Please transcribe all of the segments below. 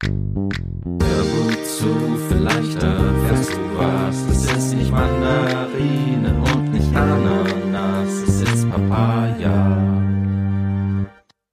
Hör gut zu, vielleicht erfährst du was. Es ist nicht Mandarine und nicht Ananas, es ist Papaya.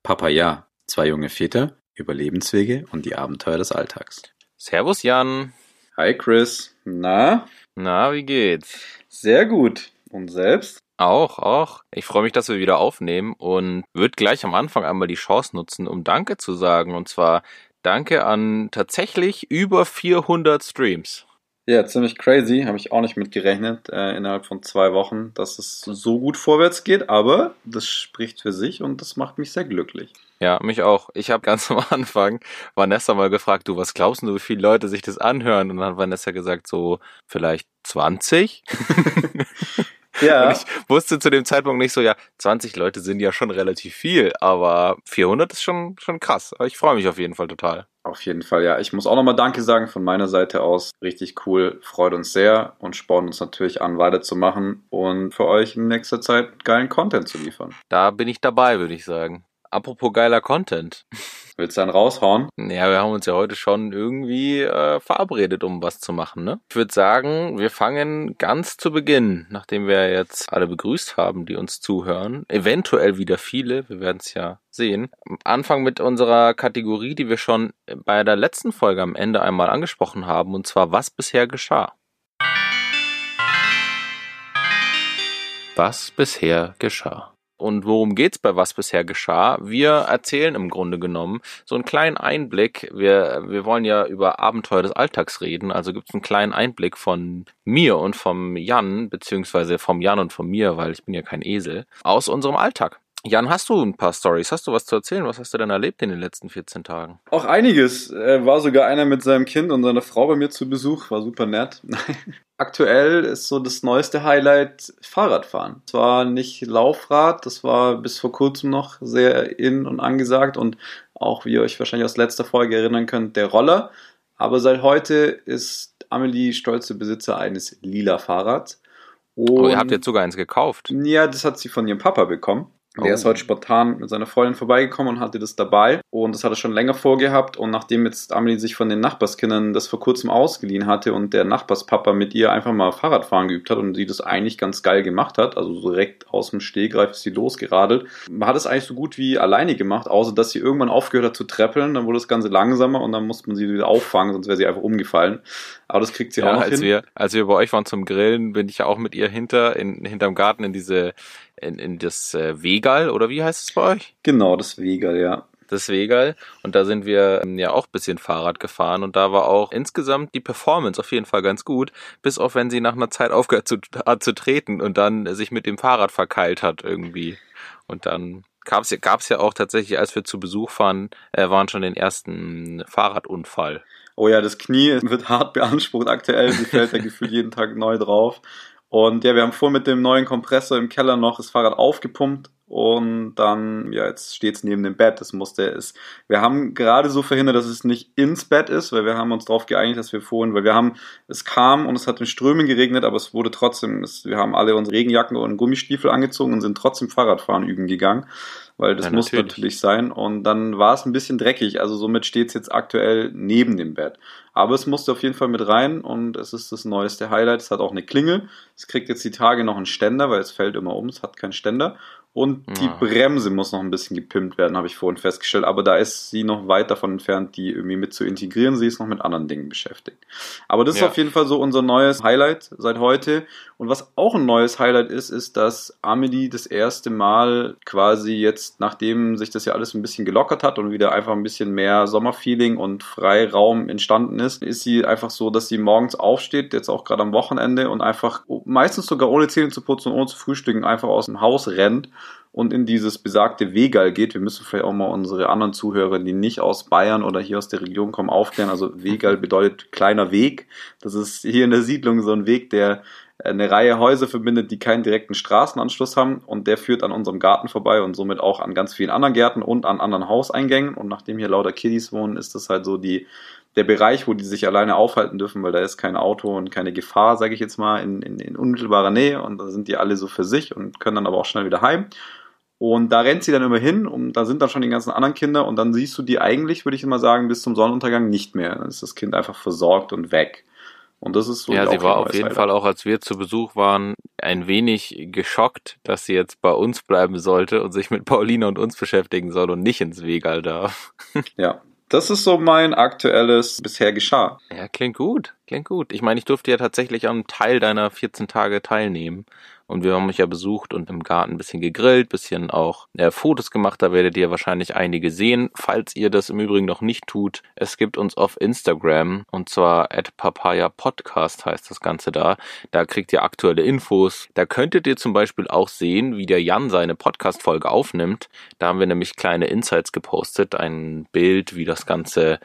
Papaya, zwei junge Väter, Überlebenswege und die Abenteuer des Alltags. Servus Jan. Hi Chris, na? Na, wie geht's? Sehr gut. Und selbst? Auch, auch. Ich freue mich, dass wir wieder aufnehmen und würde gleich am Anfang einmal die Chance nutzen, um Danke zu sagen. Und zwar Danke an tatsächlich über 400 Streams. Ja, ziemlich crazy. Habe ich auch nicht mitgerechnet äh, innerhalb von zwei Wochen, dass es so gut vorwärts geht. Aber das spricht für sich und das macht mich sehr glücklich. Ja, mich auch. Ich habe ganz am Anfang Vanessa mal gefragt, du, was glaubst du, wie viele Leute sich das anhören? Und dann hat Vanessa gesagt, so vielleicht 20. Ja. Und ich wusste zu dem Zeitpunkt nicht so, ja, 20 Leute sind ja schon relativ viel, aber 400 ist schon, schon krass. Aber ich freue mich auf jeden Fall total. Auf jeden Fall, ja. Ich muss auch nochmal Danke sagen von meiner Seite aus. Richtig cool, freut uns sehr und spornt uns natürlich an, weiterzumachen und für euch in nächster Zeit geilen Content zu liefern. Da bin ich dabei, würde ich sagen. Apropos geiler Content. Willst du einen raushauen? Ja, wir haben uns ja heute schon irgendwie äh, verabredet, um was zu machen, ne? Ich würde sagen, wir fangen ganz zu Beginn, nachdem wir jetzt alle begrüßt haben, die uns zuhören. Eventuell wieder viele, wir werden es ja sehen. Anfang mit unserer Kategorie, die wir schon bei der letzten Folge am Ende einmal angesprochen haben, und zwar was bisher geschah. Was bisher geschah. Und worum geht's bei was bisher geschah? Wir erzählen im Grunde genommen so einen kleinen Einblick. Wir, wir wollen ja über Abenteuer des Alltags reden, also gibt's einen kleinen Einblick von mir und vom Jan, beziehungsweise vom Jan und von mir, weil ich bin ja kein Esel, aus unserem Alltag. Jan, hast du ein paar Stories? Hast du was zu erzählen? Was hast du denn erlebt in den letzten 14 Tagen? Auch einiges. Äh, war sogar einer mit seinem Kind und seiner Frau bei mir zu Besuch. War super nett. Aktuell ist so das neueste Highlight Fahrradfahren. Zwar nicht Laufrad, das war bis vor kurzem noch sehr in und angesagt und auch, wie ihr euch wahrscheinlich aus letzter Folge erinnern könnt, der Roller. Aber seit heute ist Amelie stolze Besitzer eines lila Fahrrads. Und oh, ihr habt jetzt sogar eins gekauft. Ja, das hat sie von ihrem Papa bekommen. Der oh. ist heute spontan mit seiner Freundin vorbeigekommen und hatte das dabei. Und das hat er schon länger vorgehabt. Und nachdem jetzt Amelie sich von den Nachbarskindern das vor kurzem ausgeliehen hatte und der Nachbarspapa mit ihr einfach mal Fahrradfahren geübt hat und sie das eigentlich ganz geil gemacht hat, also direkt aus dem Stehgreif ist sie losgeradelt, hat es eigentlich so gut wie alleine gemacht, außer dass sie irgendwann aufgehört hat zu treppeln. Dann wurde das Ganze langsamer und dann musste man sie wieder auffangen, sonst wäre sie einfach umgefallen. Aber das kriegt sie ja, auch noch als hin. Wir, als wir bei euch waren zum Grillen, bin ich ja auch mit ihr hinter, in, hinterm Garten in diese in, in das äh, Wegal oder wie heißt es bei euch? Genau, das Wegal, ja. Das Wegal. Und da sind wir ähm, ja auch bisschen Fahrrad gefahren und da war auch insgesamt die Performance auf jeden Fall ganz gut, bis auf wenn sie nach einer Zeit aufgehört zu, hat zu treten und dann sich mit dem Fahrrad verkeilt hat irgendwie. Und dann gab's ja, gab's ja auch tatsächlich, als wir zu Besuch waren, äh, waren schon den ersten Fahrradunfall. Oh ja, das Knie wird hart beansprucht aktuell. Sie fällt ja gefühlt jeden Tag neu drauf. Und ja, wir haben vor mit dem neuen Kompressor im Keller noch das Fahrrad aufgepumpt und dann, ja, jetzt steht es neben dem Bett. Das musste es. Wir haben gerade so verhindert, dass es nicht ins Bett ist, weil wir haben uns darauf geeinigt, dass wir vorhin, weil wir haben, es kam und es hat in Strömen geregnet, aber es wurde trotzdem, es, wir haben alle unsere Regenjacken und Gummistiefel angezogen und sind trotzdem Fahrradfahren üben gegangen weil das ja, muss natürlich. natürlich sein. Und dann war es ein bisschen dreckig. Also somit steht es jetzt aktuell neben dem Bett. Aber es musste auf jeden Fall mit rein und es ist das neueste Highlight. Es hat auch eine Klingel. Es kriegt jetzt die Tage noch einen Ständer, weil es fällt immer um. Es hat keinen Ständer. Und die ja. Bremse muss noch ein bisschen gepimpt werden, habe ich vorhin festgestellt. Aber da ist sie noch weit davon entfernt, die irgendwie mit zu integrieren. Sie ist noch mit anderen Dingen beschäftigt. Aber das ja. ist auf jeden Fall so unser neues Highlight seit heute. Und was auch ein neues Highlight ist, ist, dass Amelie das erste Mal quasi jetzt, nachdem sich das ja alles ein bisschen gelockert hat und wieder einfach ein bisschen mehr Sommerfeeling und Freiraum entstanden ist, ist sie einfach so, dass sie morgens aufsteht, jetzt auch gerade am Wochenende und einfach meistens sogar ohne Zähne zu putzen und ohne zu frühstücken einfach aus dem Haus rennt und in dieses besagte Wegal geht. Wir müssen vielleicht auch mal unsere anderen Zuhörer, die nicht aus Bayern oder hier aus der Region kommen, aufklären. Also Wegal bedeutet kleiner Weg. Das ist hier in der Siedlung so ein Weg, der eine Reihe Häuser verbindet, die keinen direkten Straßenanschluss haben und der führt an unserem Garten vorbei und somit auch an ganz vielen anderen Gärten und an anderen Hauseingängen und nachdem hier lauter Kiddies wohnen, ist das halt so die der Bereich, wo die sich alleine aufhalten dürfen, weil da ist kein Auto und keine Gefahr, sage ich jetzt mal, in, in, in unmittelbarer Nähe und da sind die alle so für sich und können dann aber auch schnell wieder heim Und da rennt sie dann immer hin und da sind dann schon die ganzen anderen Kinder und dann siehst du die eigentlich, würde ich immer sagen, bis zum Sonnenuntergang nicht mehr. Dann ist das Kind einfach versorgt und weg. Und das ist so. Ja, sie war auf jeden Fall auch, als wir zu Besuch waren, ein wenig geschockt, dass sie jetzt bei uns bleiben sollte und sich mit Paulina und uns beschäftigen soll und nicht ins Wegal darf. Ja. Das ist so mein aktuelles bisher geschah. Ja, klingt gut, klingt gut. Ich meine, ich durfte ja tatsächlich an Teil deiner 14 Tage teilnehmen. Und wir haben mich ja besucht und im Garten ein bisschen gegrillt, bisschen auch äh, Fotos gemacht. Da werdet ihr wahrscheinlich einige sehen. Falls ihr das im Übrigen noch nicht tut, es gibt uns auf Instagram und zwar at Papaya Podcast heißt das Ganze da. Da kriegt ihr aktuelle Infos. Da könntet ihr zum Beispiel auch sehen, wie der Jan seine Podcast-Folge aufnimmt. Da haben wir nämlich kleine Insights gepostet, ein Bild, wie das Ganze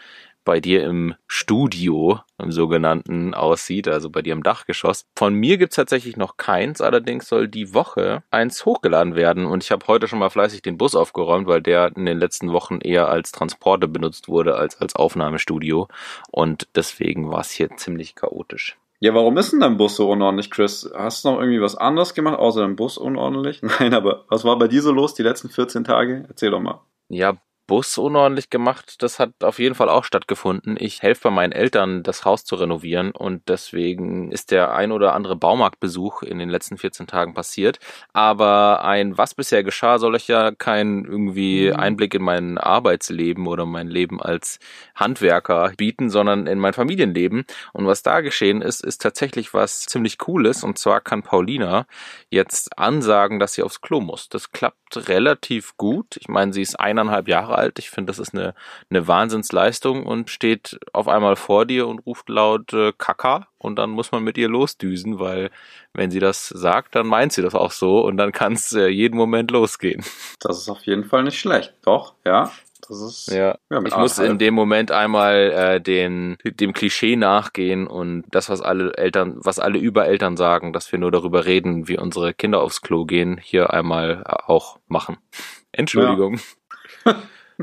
bei dir im Studio, im sogenannten, aussieht, also bei dir im Dachgeschoss. Von mir gibt's tatsächlich noch keins, allerdings soll die Woche eins hochgeladen werden. Und ich habe heute schon mal fleißig den Bus aufgeräumt, weil der in den letzten Wochen eher als Transporter benutzt wurde als als Aufnahmestudio. Und deswegen war es hier ziemlich chaotisch. Ja, warum ist denn dein Bus so unordentlich, Chris? Hast du noch irgendwie was anderes gemacht, außer dein Bus unordentlich? Nein, aber was war bei dir so los die letzten 14 Tage? Erzähl doch mal. Ja, Bus unordentlich gemacht, das hat auf jeden Fall auch stattgefunden. Ich helfe bei meinen Eltern, das Haus zu renovieren und deswegen ist der ein oder andere Baumarktbesuch in den letzten 14 Tagen passiert. Aber ein Was bisher geschah, soll euch ja keinen irgendwie Einblick in mein Arbeitsleben oder mein Leben als Handwerker bieten, sondern in mein Familienleben. Und was da geschehen ist, ist tatsächlich was ziemlich Cooles. Und zwar kann Paulina jetzt ansagen, dass sie aufs Klo muss. Das klappt relativ gut. Ich meine, sie ist eineinhalb Jahre alt. Ich finde, das ist eine, eine Wahnsinnsleistung und steht auf einmal vor dir und ruft laut äh, Kaka und dann muss man mit ihr losdüsen, weil wenn sie das sagt, dann meint sie das auch so und dann kann es äh, jeden Moment losgehen. Das ist auf jeden Fall nicht schlecht. Doch, ja. Das ist. Ja, Ja, ich muss in dem Moment einmal äh, den dem Klischee nachgehen und das, was alle Eltern, was alle über Eltern sagen, dass wir nur darüber reden, wie unsere Kinder aufs Klo gehen, hier einmal äh, auch machen. Entschuldigung.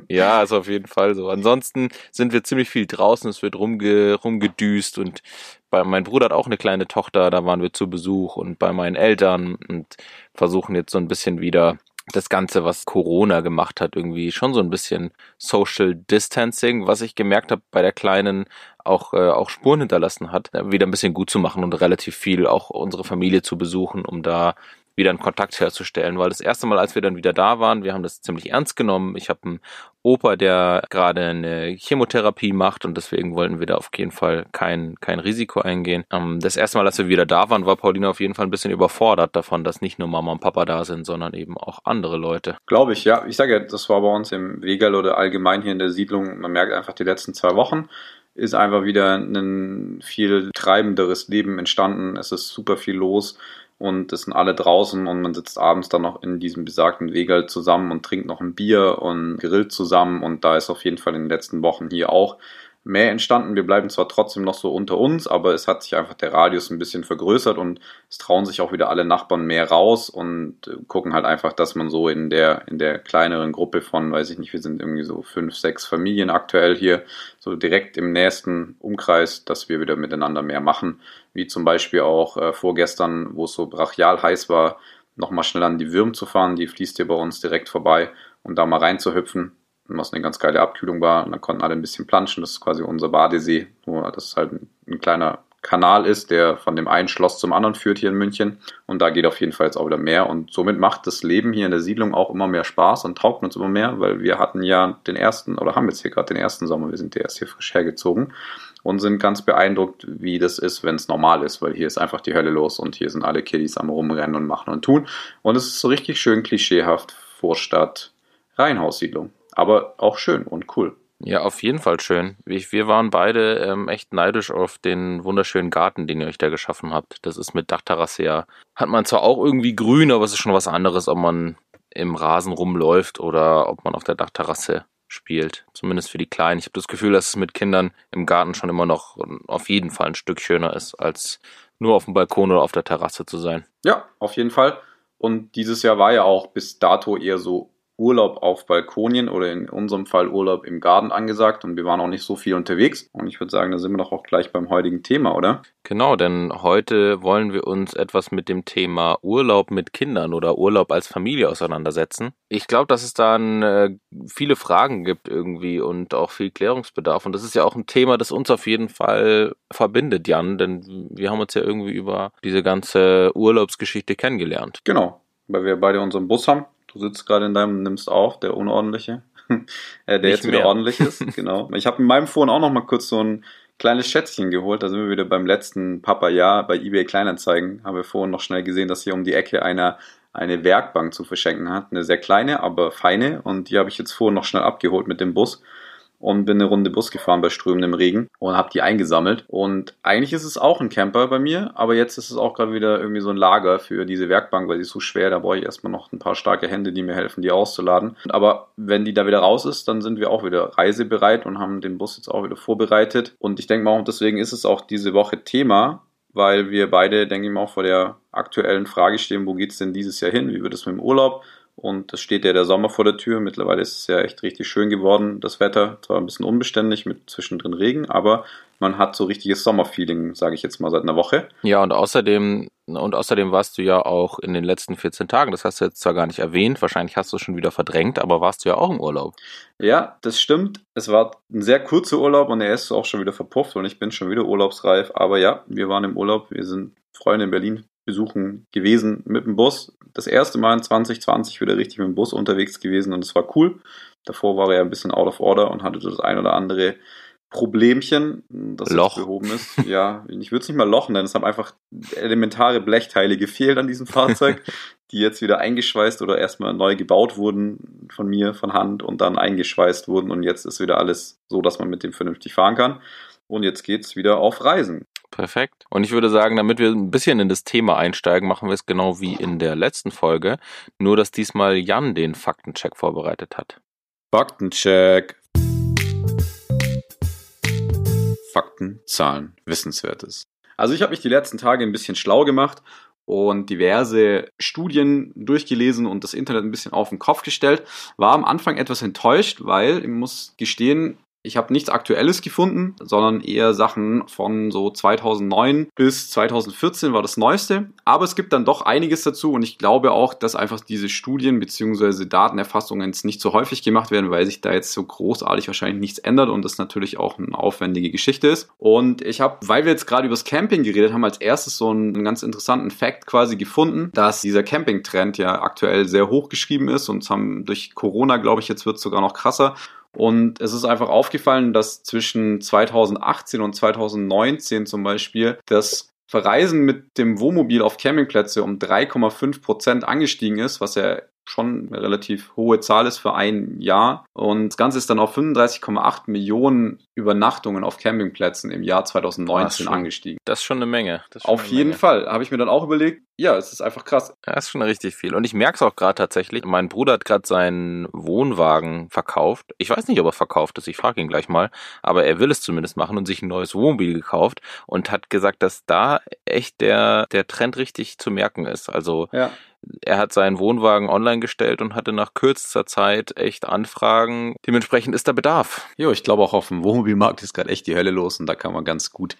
Ja, ist auf jeden Fall so. Ansonsten sind wir ziemlich viel draußen, es wird rumge rumgedüst und bei mein Bruder hat auch eine kleine Tochter, da waren wir zu Besuch und bei meinen Eltern und versuchen jetzt so ein bisschen wieder das Ganze, was Corona gemacht hat, irgendwie schon so ein bisschen Social Distancing, was ich gemerkt habe bei der Kleinen auch, äh, auch Spuren hinterlassen hat, wieder ein bisschen gut zu machen und relativ viel auch unsere Familie zu besuchen, um da wieder einen Kontakt herzustellen, weil das erste Mal, als wir dann wieder da waren, wir haben das ziemlich ernst genommen. Ich habe einen Opa, der gerade eine Chemotherapie macht und deswegen wollten wir da auf jeden Fall kein, kein Risiko eingehen. Ähm, das erste Mal, als wir wieder da waren, war Paulina auf jeden Fall ein bisschen überfordert davon, dass nicht nur Mama und Papa da sind, sondern eben auch andere Leute. Glaube ich, ja. Ich sage ja, das war bei uns im Wegal oder allgemein hier in der Siedlung. Man merkt einfach, die letzten zwei Wochen ist einfach wieder ein viel treibenderes Leben entstanden. Es ist super viel los und es sind alle draußen und man sitzt abends dann noch in diesem besagten Wegal zusammen und trinkt noch ein Bier und grillt zusammen. Und da ist auf jeden Fall in den letzten Wochen hier auch mehr entstanden. Wir bleiben zwar trotzdem noch so unter uns, aber es hat sich einfach der Radius ein bisschen vergrößert und es trauen sich auch wieder alle Nachbarn mehr raus und äh, gucken halt einfach, dass man so in der, in der kleineren Gruppe von, weiß ich nicht, wir sind irgendwie so fünf, sechs Familien aktuell hier, so direkt im nächsten Umkreis, dass wir wieder miteinander mehr machen. Wie zum Beispiel auch äh, vorgestern, wo es so brachial heiß war, nochmal schnell an die Würm zu fahren, die fließt hier bei uns direkt vorbei und da mal reinzuhüpfen was eine ganz geile Abkühlung war. Und dann konnten alle ein bisschen planschen. Das ist quasi unser Badesee, nur dass es halt ein, ein kleiner Kanal ist, der von dem einen Schloss zum anderen führt hier in München. Und da geht auf jeden Fall jetzt auch wieder mehr. Und somit macht das Leben hier in der Siedlung auch immer mehr Spaß und taugt uns immer mehr, weil wir hatten ja den ersten, oder haben jetzt hier gerade den ersten Sommer, wir sind ja erst hier frisch hergezogen und sind ganz beeindruckt, wie das ist, wenn es normal ist, weil hier ist einfach die Hölle los und hier sind alle Kiddies am Rumrennen und machen und tun. Und es ist so richtig schön klischeehaft Vorstadt Reihenhaussiedlung aber auch schön und cool. Ja, auf jeden Fall schön. Wir waren beide ähm, echt neidisch auf den wunderschönen Garten, den ihr euch da geschaffen habt. Das ist mit Dachterrasse ja. Hat man zwar auch irgendwie grün, aber es ist schon was anderes, ob man im Rasen rumläuft oder ob man auf der Dachterrasse spielt. Zumindest für die Kleinen. Ich habe das Gefühl, dass es mit Kindern im Garten schon immer noch auf jeden Fall ein Stück schöner ist, als nur auf dem Balkon oder auf der Terrasse zu sein. Ja, auf jeden Fall. Und dieses Jahr war ja auch bis dato eher so Urlaub auf Balkonien oder in unserem Fall Urlaub im Garten angesagt und wir waren auch nicht so viel unterwegs. Und ich würde sagen, da sind wir doch auch gleich beim heutigen Thema, oder? Genau, denn heute wollen wir uns etwas mit dem Thema Urlaub mit Kindern oder Urlaub als Familie auseinandersetzen. Ich glaube, dass es da äh, viele Fragen gibt irgendwie und auch viel Klärungsbedarf. Und das ist ja auch ein Thema, das uns auf jeden Fall verbindet, Jan, denn wir haben uns ja irgendwie über diese ganze Urlaubsgeschichte kennengelernt. Genau, weil wir beide unseren Bus haben. Du sitzt gerade in deinem, nimmst auf, der unordentliche, äh, der Nicht jetzt wieder mehr. ordentlich ist. Genau. Ich habe in meinem Phone auch noch mal kurz so ein kleines Schätzchen geholt. Da sind wir wieder beim letzten Papa-Jahr bei eBay Kleinanzeigen. Haben wir vorhin noch schnell gesehen, dass hier um die Ecke einer eine Werkbank zu verschenken hat. Eine sehr kleine, aber feine. Und die habe ich jetzt vorhin noch schnell abgeholt mit dem Bus und bin eine Runde Bus gefahren bei strömendem Regen und habe die eingesammelt. Und eigentlich ist es auch ein Camper bei mir, aber jetzt ist es auch gerade wieder irgendwie so ein Lager für diese Werkbank, weil sie ist so schwer. Da brauche ich erstmal noch ein paar starke Hände, die mir helfen, die auszuladen. Aber wenn die da wieder raus ist, dann sind wir auch wieder reisebereit und haben den Bus jetzt auch wieder vorbereitet. Und ich denke mal, auch deswegen ist es auch diese Woche Thema, weil wir beide, denke ich mal, auch vor der aktuellen Frage stehen, wo geht's denn dieses Jahr hin? Wie wird es mit dem Urlaub? Und es steht ja der Sommer vor der Tür. Mittlerweile ist es ja echt richtig schön geworden, das Wetter. Zwar ein bisschen unbeständig mit zwischendrin Regen, aber man hat so richtiges Sommerfeeling, sage ich jetzt mal seit einer Woche. Ja, und außerdem, und außerdem warst du ja auch in den letzten 14 Tagen, das hast du jetzt zwar gar nicht erwähnt, wahrscheinlich hast du es schon wieder verdrängt, aber warst du ja auch im Urlaub. Ja, das stimmt. Es war ein sehr kurzer Urlaub und er ist auch schon wieder verpufft und ich bin schon wieder urlaubsreif. Aber ja, wir waren im Urlaub. Wir sind Freunde in Berlin besuchen gewesen mit dem Bus. Das erste Mal in 2020 wieder richtig mit dem Bus unterwegs gewesen und es war cool. Davor war er ja ein bisschen out of order und hatte das ein oder andere Problemchen, das Loch. behoben ist. Ja, ich würde es nicht mal Loch nennen. Es haben einfach elementare Blechteile gefehlt an diesem Fahrzeug, die jetzt wieder eingeschweißt oder erstmal neu gebaut wurden von mir, von Hand und dann eingeschweißt wurden und jetzt ist wieder alles so, dass man mit dem vernünftig fahren kann. Und jetzt geht's wieder auf Reisen. Perfekt. Und ich würde sagen, damit wir ein bisschen in das Thema einsteigen, machen wir es genau wie in der letzten Folge, nur dass diesmal Jan den Faktencheck vorbereitet hat. Faktencheck. Fakten, Zahlen, Wissenswertes. Also ich habe mich die letzten Tage ein bisschen schlau gemacht und diverse Studien durchgelesen und das Internet ein bisschen auf den Kopf gestellt. War am Anfang etwas enttäuscht, weil ich muss gestehen, ich habe nichts Aktuelles gefunden, sondern eher Sachen von so 2009 bis 2014 war das Neueste. Aber es gibt dann doch einiges dazu und ich glaube auch, dass einfach diese Studien bzw. Datenerfassungen jetzt nicht so häufig gemacht werden, weil sich da jetzt so großartig wahrscheinlich nichts ändert und das natürlich auch eine aufwendige Geschichte ist. Und ich habe, weil wir jetzt gerade über das Camping geredet haben, als erstes so einen, ganz interessanten Fact quasi gefunden, dass dieser Camping-Trend ja aktuell sehr hoch geschrieben ist und haben durch Corona, glaube ich, jetzt wird es sogar noch krasser. Und es ist einfach aufgefallen, dass zwischen 2018 und 2019 zum Beispiel das Verreisen mit dem Wohnmobil auf Campingplätze um 3,5 Prozent angestiegen ist, was ja schon eine relativ hohe Zahl ist für ein Jahr. Und das Ganze ist dann auf 35,8 Millionen Übernachtungen auf Campingplätzen im Jahr 2019 schon. angestiegen. Das ist schon eine Menge. Das Auf eine jeden Menge. Fall habe ich mir dann auch überlegt, ja, es ist einfach krass. Das ist schon richtig viel. Und ich merke es auch gerade tatsächlich. Mein Bruder hat gerade seinen Wohnwagen verkauft. Ich weiß nicht, ob er verkauft ist. Ich frage ihn gleich mal. Aber er will es zumindest machen und sich ein neues Wohnmobil gekauft und hat gesagt, dass da echt der, der Trend richtig zu merken ist. Also Ja. Er hat seinen Wohnwagen online gestellt und hatte nach kürzester Zeit echt Anfragen. Dementsprechend ist da Bedarf. Jo, ich glaube auch auf dem Wohnmobilmarkt ist gerade echt die Hölle los und da kann man ganz gut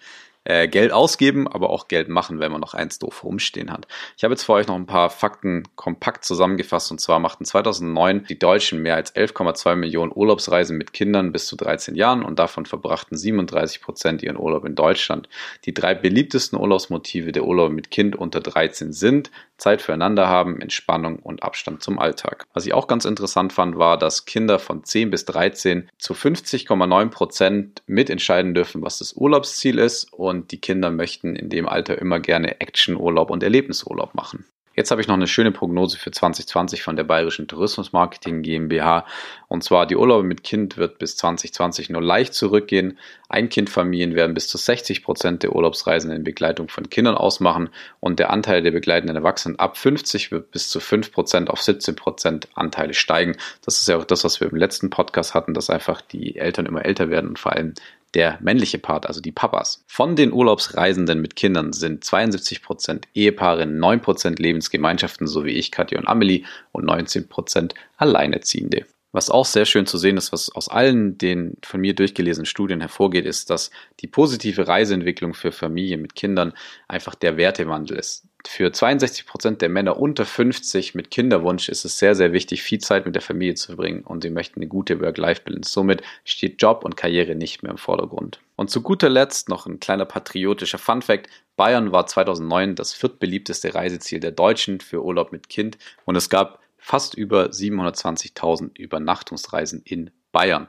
äh, Geld ausgeben, aber auch Geld machen, wenn man noch eins doof rumstehen hat. Ich habe jetzt für euch noch ein paar Fakten kompakt zusammengefasst und zwar machten 2009 die Deutschen mehr als 11,2 Millionen Urlaubsreisen mit Kindern bis zu 13 Jahren und davon verbrachten 37 Prozent ihren Urlaub in Deutschland. Die drei beliebtesten Urlaubsmotive der Urlaube mit Kind unter 13 sind Zeit füreinander haben, Entspannung und Abstand zum Alltag. Was ich auch ganz interessant fand, war, dass Kinder von 10 bis 13 zu 50,9 Prozent mitentscheiden dürfen, was das Urlaubsziel ist und die Kinder möchten in dem Alter immer gerne Actionurlaub und Erlebnisurlaub machen. Jetzt habe ich noch eine schöne Prognose für 2020 von der Bayerischen Tourismusmarketing GmbH. Und zwar die Urlaube mit Kind wird bis 2020 nur leicht zurückgehen. Ein-Kind-Familien werden bis zu 60 Prozent der Urlaubsreisen in Begleitung von Kindern ausmachen und der Anteil der begleitenden Erwachsenen ab 50 wird bis zu 5 Prozent auf 17 Prozent Anteile steigen. Das ist ja auch das, was wir im letzten Podcast hatten, dass einfach die Eltern immer älter werden und vor allem der männliche Part, also die Papas. Von den Urlaubsreisenden mit Kindern sind 72% Ehepaare, 9% Lebensgemeinschaften, so wie ich, Katja und Amelie, und 19% Alleinerziehende. Was auch sehr schön zu sehen ist, was aus allen den von mir durchgelesenen Studien hervorgeht, ist, dass die positive Reiseentwicklung für Familien mit Kindern einfach der Wertewandel ist. Für 62 Prozent der Männer unter 50 mit Kinderwunsch ist es sehr, sehr wichtig, viel Zeit mit der Familie zu verbringen und sie möchten eine gute Work-Life-Balance. Somit steht Job und Karriere nicht mehr im Vordergrund. Und zu guter Letzt noch ein kleiner patriotischer Fun-Fact. Bayern war 2009 das viertbeliebteste Reiseziel der Deutschen für Urlaub mit Kind und es gab fast über 720.000 Übernachtungsreisen in Bayern.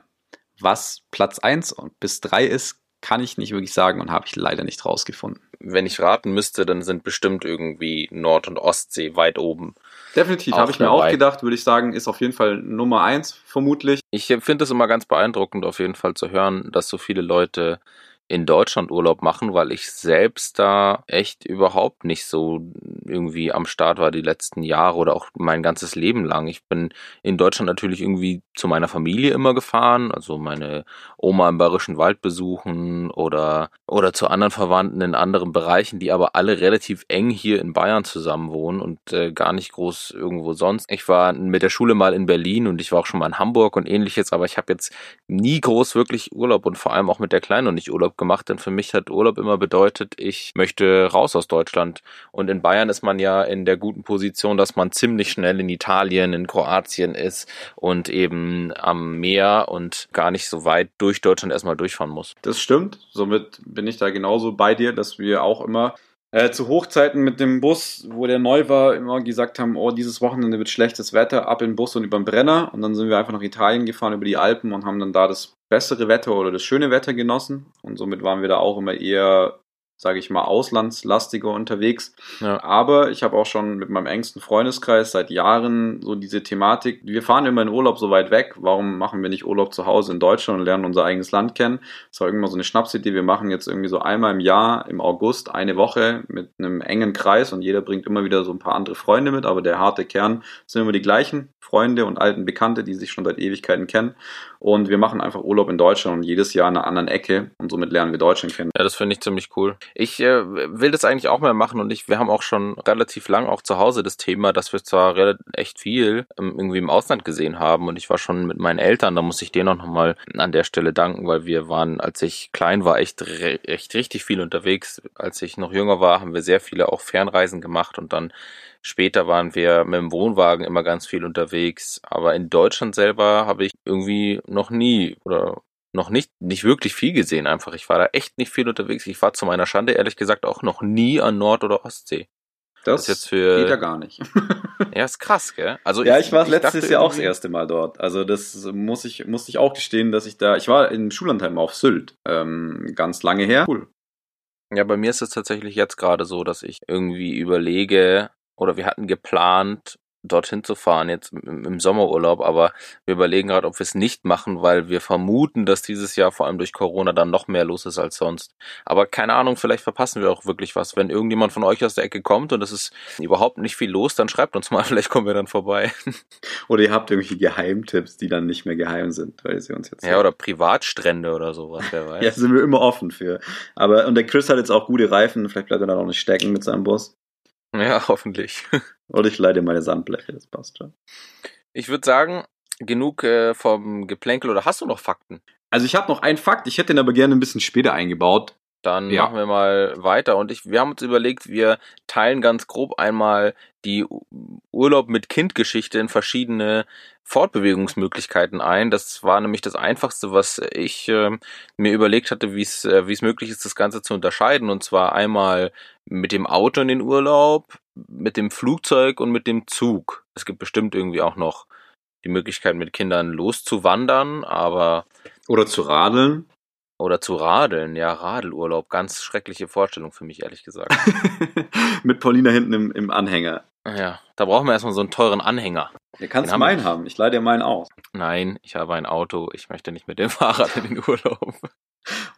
Was Platz 1 und bis 3 ist, kann ich nicht wirklich sagen und habe ich leider nicht rausgefunden. Wenn ich raten müsste, dann sind bestimmt irgendwie Nord- und Ostsee weit oben. Definitiv, habe ich mir auch gedacht, würde ich sagen, ist auf jeden Fall Nummer 1 vermutlich. Ich finde es immer ganz beeindruckend, auf jeden Fall zu hören, dass so viele Leute in Deutschland Urlaub machen, weil ich selbst da echt überhaupt nicht so irgendwie am Start war die letzten Jahre oder auch mein ganzes Leben lang. Ich bin in Deutschland natürlich irgendwie zu meiner Familie immer gefahren, also meine Oma im Bayerischen Wald besuchen oder, oder zu anderen Verwandten in anderen Bereichen, die aber alle relativ eng hier in Bayern zusammen wohnen und äh, gar nicht groß irgendwo sonst. Ich war mit der Schule mal in Berlin und ich war auch schon mal in Hamburg und ähnliches, aber ich habe jetzt nie groß wirklich Urlaub und vor allem auch mit der Kleinen noch nicht Urlaub gemacht, denn für mich hat Urlaub immer bedeutet, ich möchte raus aus Deutschland. Und in Bayern ist man ja in der guten Position, dass man ziemlich schnell in Italien, in Kroatien ist und eben am Meer und gar nicht so weit durch Deutschland erstmal durchfahren muss. Das stimmt. Somit bin ich da genauso bei dir, dass wir auch immer äh, zu Hochzeiten mit dem Bus, wo der neu war, immer gesagt haben, oh, dieses Wochenende wird schlechtes Wetter, ab in den Bus und über den Brenner. Und dann sind wir einfach nach Italien gefahren, über die Alpen und haben dann da das bessere Wetter oder das schöne Wetter genossen. Und somit waren wir da auch immer eher sage ich mal, auslandslastiger unterwegs. Ja. Aber ich habe auch schon mit meinem engsten Freundeskreis seit Jahren so diese Thematik, wir fahren immer in Urlaub so weit weg, warum machen wir nicht Urlaub zu Hause in Deutschland und lernen unser eigenes Land kennen? Das war irgendwann so eine Schnapsidee, wir machen jetzt irgendwie so einmal im Jahr, im August, eine Woche mit einem engen Kreis und jeder bringt immer wieder so ein paar andere Freunde mit, aber der harte Kern sind immer die gleichen Freunde und alten Bekannte, die sich schon seit Ewigkeiten kennen. Und wir machen einfach Urlaub in Deutschland und jedes Jahr in einer anderen Ecke und somit lernen wir Deutschland kennen. Ja, das finde ich ziemlich cool. Ich äh, will das eigentlich auch mehr machen und ich, wir haben auch schon relativ lang auch zu Hause das Thema, dass wir zwar echt viel ähm, irgendwie im Ausland gesehen haben und ich war schon mit meinen Eltern, da muss ich denen auch nochmal an der Stelle danken, weil wir waren, als ich klein war, echt, echt richtig viel unterwegs. Als ich noch jünger war, haben wir sehr viele auch Fernreisen gemacht und dann Später waren wir mit dem Wohnwagen immer ganz viel unterwegs, aber in Deutschland selber habe ich irgendwie noch nie oder noch nicht, nicht wirklich viel gesehen einfach. Ich war da echt nicht viel unterwegs. Ich war zu meiner Schande ehrlich gesagt auch noch nie an Nord- oder Ostsee. Das, das jetzt für, geht ja gar nicht. ja, ist krass, gell? Also ja, ich, ich war ich letztes Jahr auch das erste Mal dort. Also das muss ich, musste ich auch gestehen, dass ich da, ich war in Schullandheim auf Sylt, ähm, ganz lange her. Cool. Ja, bei mir ist es tatsächlich jetzt gerade so, dass ich irgendwie überlege, oder wir hatten geplant, dorthin zu fahren, jetzt im Sommerurlaub, aber wir überlegen gerade, ob wir es nicht machen, weil wir vermuten, dass dieses Jahr vor allem durch Corona dann noch mehr los ist als sonst. Aber keine Ahnung, vielleicht verpassen wir auch wirklich was. Wenn irgendjemand von euch aus der Ecke kommt und es ist überhaupt nicht viel los, dann schreibt uns mal, vielleicht kommen wir dann vorbei. Oder ihr habt irgendwie Geheimtipps, die dann nicht mehr geheim sind, weil sie uns jetzt. Ja, oder Privatstrände oder sowas, wer weiß. ja, sind wir immer offen für. Aber, und der Chris hat jetzt auch gute Reifen, vielleicht bleibt er dann auch nicht stecken mit seinem Bus. Ja, hoffentlich. Oder ich leide meine Sandbleche, das passt schon. Ich würde sagen, genug äh, vom Geplänkel oder hast du noch Fakten? Also ich habe noch einen Fakt, ich hätte ihn aber gerne ein bisschen später eingebaut. Dann ja. machen wir mal weiter. Und ich, wir haben uns überlegt, wir teilen ganz grob einmal die Urlaub mit Kindgeschichte in verschiedene Fortbewegungsmöglichkeiten ein. Das war nämlich das Einfachste, was ich äh, mir überlegt hatte, wie es äh, wie es möglich ist, das Ganze zu unterscheiden. Und zwar einmal mit dem Auto in den Urlaub, mit dem Flugzeug und mit dem Zug. Es gibt bestimmt irgendwie auch noch die Möglichkeit, mit Kindern loszuwandern, aber. Oder zu radeln. Oder zu radeln, ja, Radelurlaub. Ganz schreckliche Vorstellung für mich, ehrlich gesagt. Mit Paulina hinten im, im, Anhänger. Ja, da brauchen wir erstmal so einen teuren Anhänger. Du kannst Den meinen haben. Ich leih dir meinen aus. Nein, ich habe ein Auto. Ich möchte nicht mit dem Fahrrad in den Urlaub.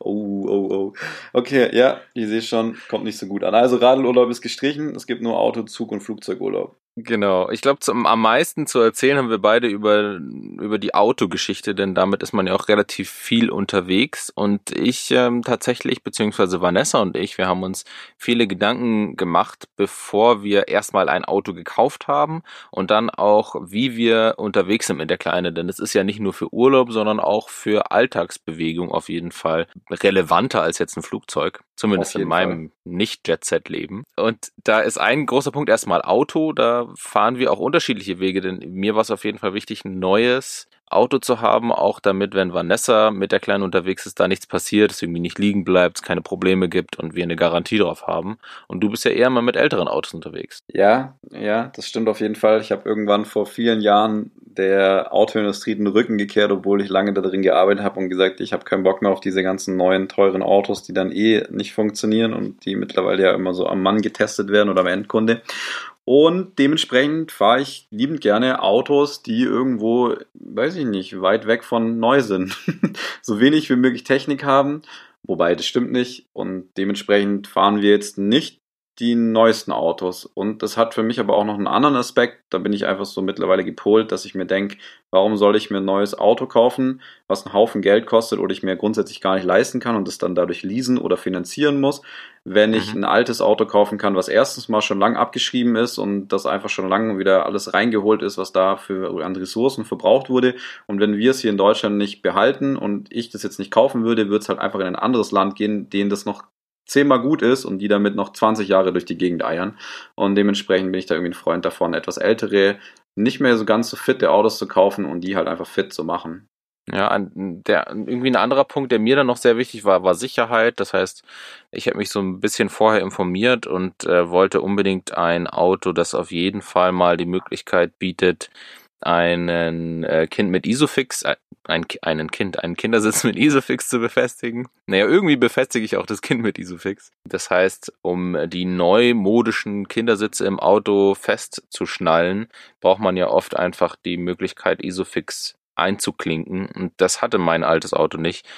Oh, oh, oh. Okay, ja, ich sehe schon, kommt nicht so gut an. Also Radelurlaub ist gestrichen. Es gibt nur Auto, Zug und Flugzeugurlaub. Genau. Ich glaube, am meisten zu erzählen haben wir beide über, über die Autogeschichte, denn damit ist man ja auch relativ viel unterwegs. Und ich ähm, tatsächlich, beziehungsweise Vanessa und ich, wir haben uns viele Gedanken gemacht, bevor wir erstmal ein Auto gekauft haben und dann auch, wie wir unterwegs sind mit der Kleine. Denn es ist ja nicht nur für Urlaub, sondern auch für Alltagsbewegung auf jeden Fall relevanter als jetzt ein Flugzeug. Zumindest in meinem Nicht-Jet-Set-Leben. Und da ist ein großer Punkt erstmal Auto. Da fahren wir auch unterschiedliche Wege, denn mir war es auf jeden Fall wichtig, ein neues Auto zu haben, auch damit, wenn Vanessa mit der Kleinen unterwegs ist, da nichts passiert, es irgendwie nicht liegen bleibt, es keine Probleme gibt und wir eine Garantie drauf haben. Und du bist ja eher mal mit älteren Autos unterwegs. Ja, ja, das stimmt auf jeden Fall. Ich habe irgendwann vor vielen Jahren der Autoindustrie den Rücken gekehrt, obwohl ich lange da drin gearbeitet habe und gesagt, ich habe keinen Bock mehr auf diese ganzen neuen, teuren Autos, die dann eh nicht funktionieren und die mittlerweile ja immer so am Mann getestet werden oder am Endkunde. Und dementsprechend fahre ich liebend gerne Autos, die irgendwo, weiß ich nicht, weit weg von neu sind. so wenig wie möglich Technik haben. Wobei, das stimmt nicht. Und dementsprechend fahren wir jetzt nicht die neuesten Autos. Und das hat für mich aber auch noch einen anderen Aspekt. Da bin ich einfach so mittlerweile gepolt, dass ich mir denke, warum soll ich mir ein neues Auto kaufen, was einen Haufen Geld kostet oder ich mir grundsätzlich gar nicht leisten kann und es dann dadurch leasen oder finanzieren muss, wenn ich mhm. ein altes Auto kaufen kann, was erstens mal schon lang abgeschrieben ist und das einfach schon lange wieder alles reingeholt ist, was da für an Ressourcen verbraucht wurde. Und wenn wir es hier in Deutschland nicht behalten und ich das jetzt nicht kaufen würde, wird es halt einfach in ein anderes Land gehen, denen das noch zehnmal gut ist und die damit noch 20 Jahre durch die Gegend eiern. Und dementsprechend bin ich da irgendwie ein Freund davon, etwas ältere, nicht mehr so ganz so fitte Autos zu kaufen und die halt einfach fit zu machen. Ja, der, irgendwie ein anderer Punkt, der mir dann noch sehr wichtig war, war Sicherheit. Das heißt, ich habe mich so ein bisschen vorher informiert und äh, wollte unbedingt ein Auto, das auf jeden Fall mal die Möglichkeit bietet, einen äh, Kind mit Isofix, äh, ein, einen Kind, einen Kindersitz mit Isofix zu befestigen. Naja, irgendwie befestige ich auch das Kind mit Isofix. Das heißt, um die neumodischen Kindersitze im Auto festzuschnallen, braucht man ja oft einfach die Möglichkeit, Isofix einzuklinken. Und das hatte mein altes Auto nicht.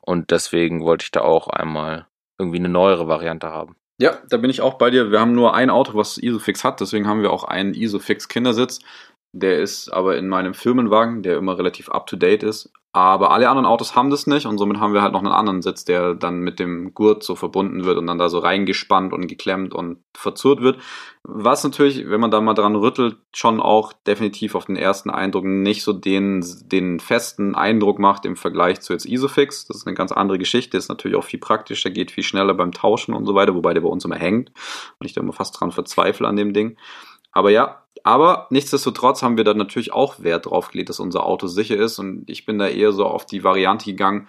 Und deswegen wollte ich da auch einmal irgendwie eine neuere Variante haben. Ja, da bin ich auch bei dir. Wir haben nur ein Auto, was Isofix hat, deswegen haben wir auch einen Isofix Kindersitz. Der ist aber in meinem Firmenwagen, der immer relativ up to date ist. Aber alle anderen Autos haben das nicht und somit haben wir halt noch einen anderen Sitz, der dann mit dem Gurt so verbunden wird und dann da so reingespannt und geklemmt und verzurrt wird. Was natürlich, wenn man da mal dran rüttelt, schon auch definitiv auf den ersten Eindruck nicht so den, den festen Eindruck macht im Vergleich zu jetzt Isofix. Das ist eine ganz andere Geschichte, ist natürlich auch viel praktischer, geht viel schneller beim Tauschen und so weiter, wobei der bei uns immer hängt und ich da immer fast dran verzweifle an dem Ding. Aber ja, aber nichtsdestotrotz haben wir da natürlich auch Wert drauf gelegt, dass unser Auto sicher ist. Und ich bin da eher so auf die Variante gegangen.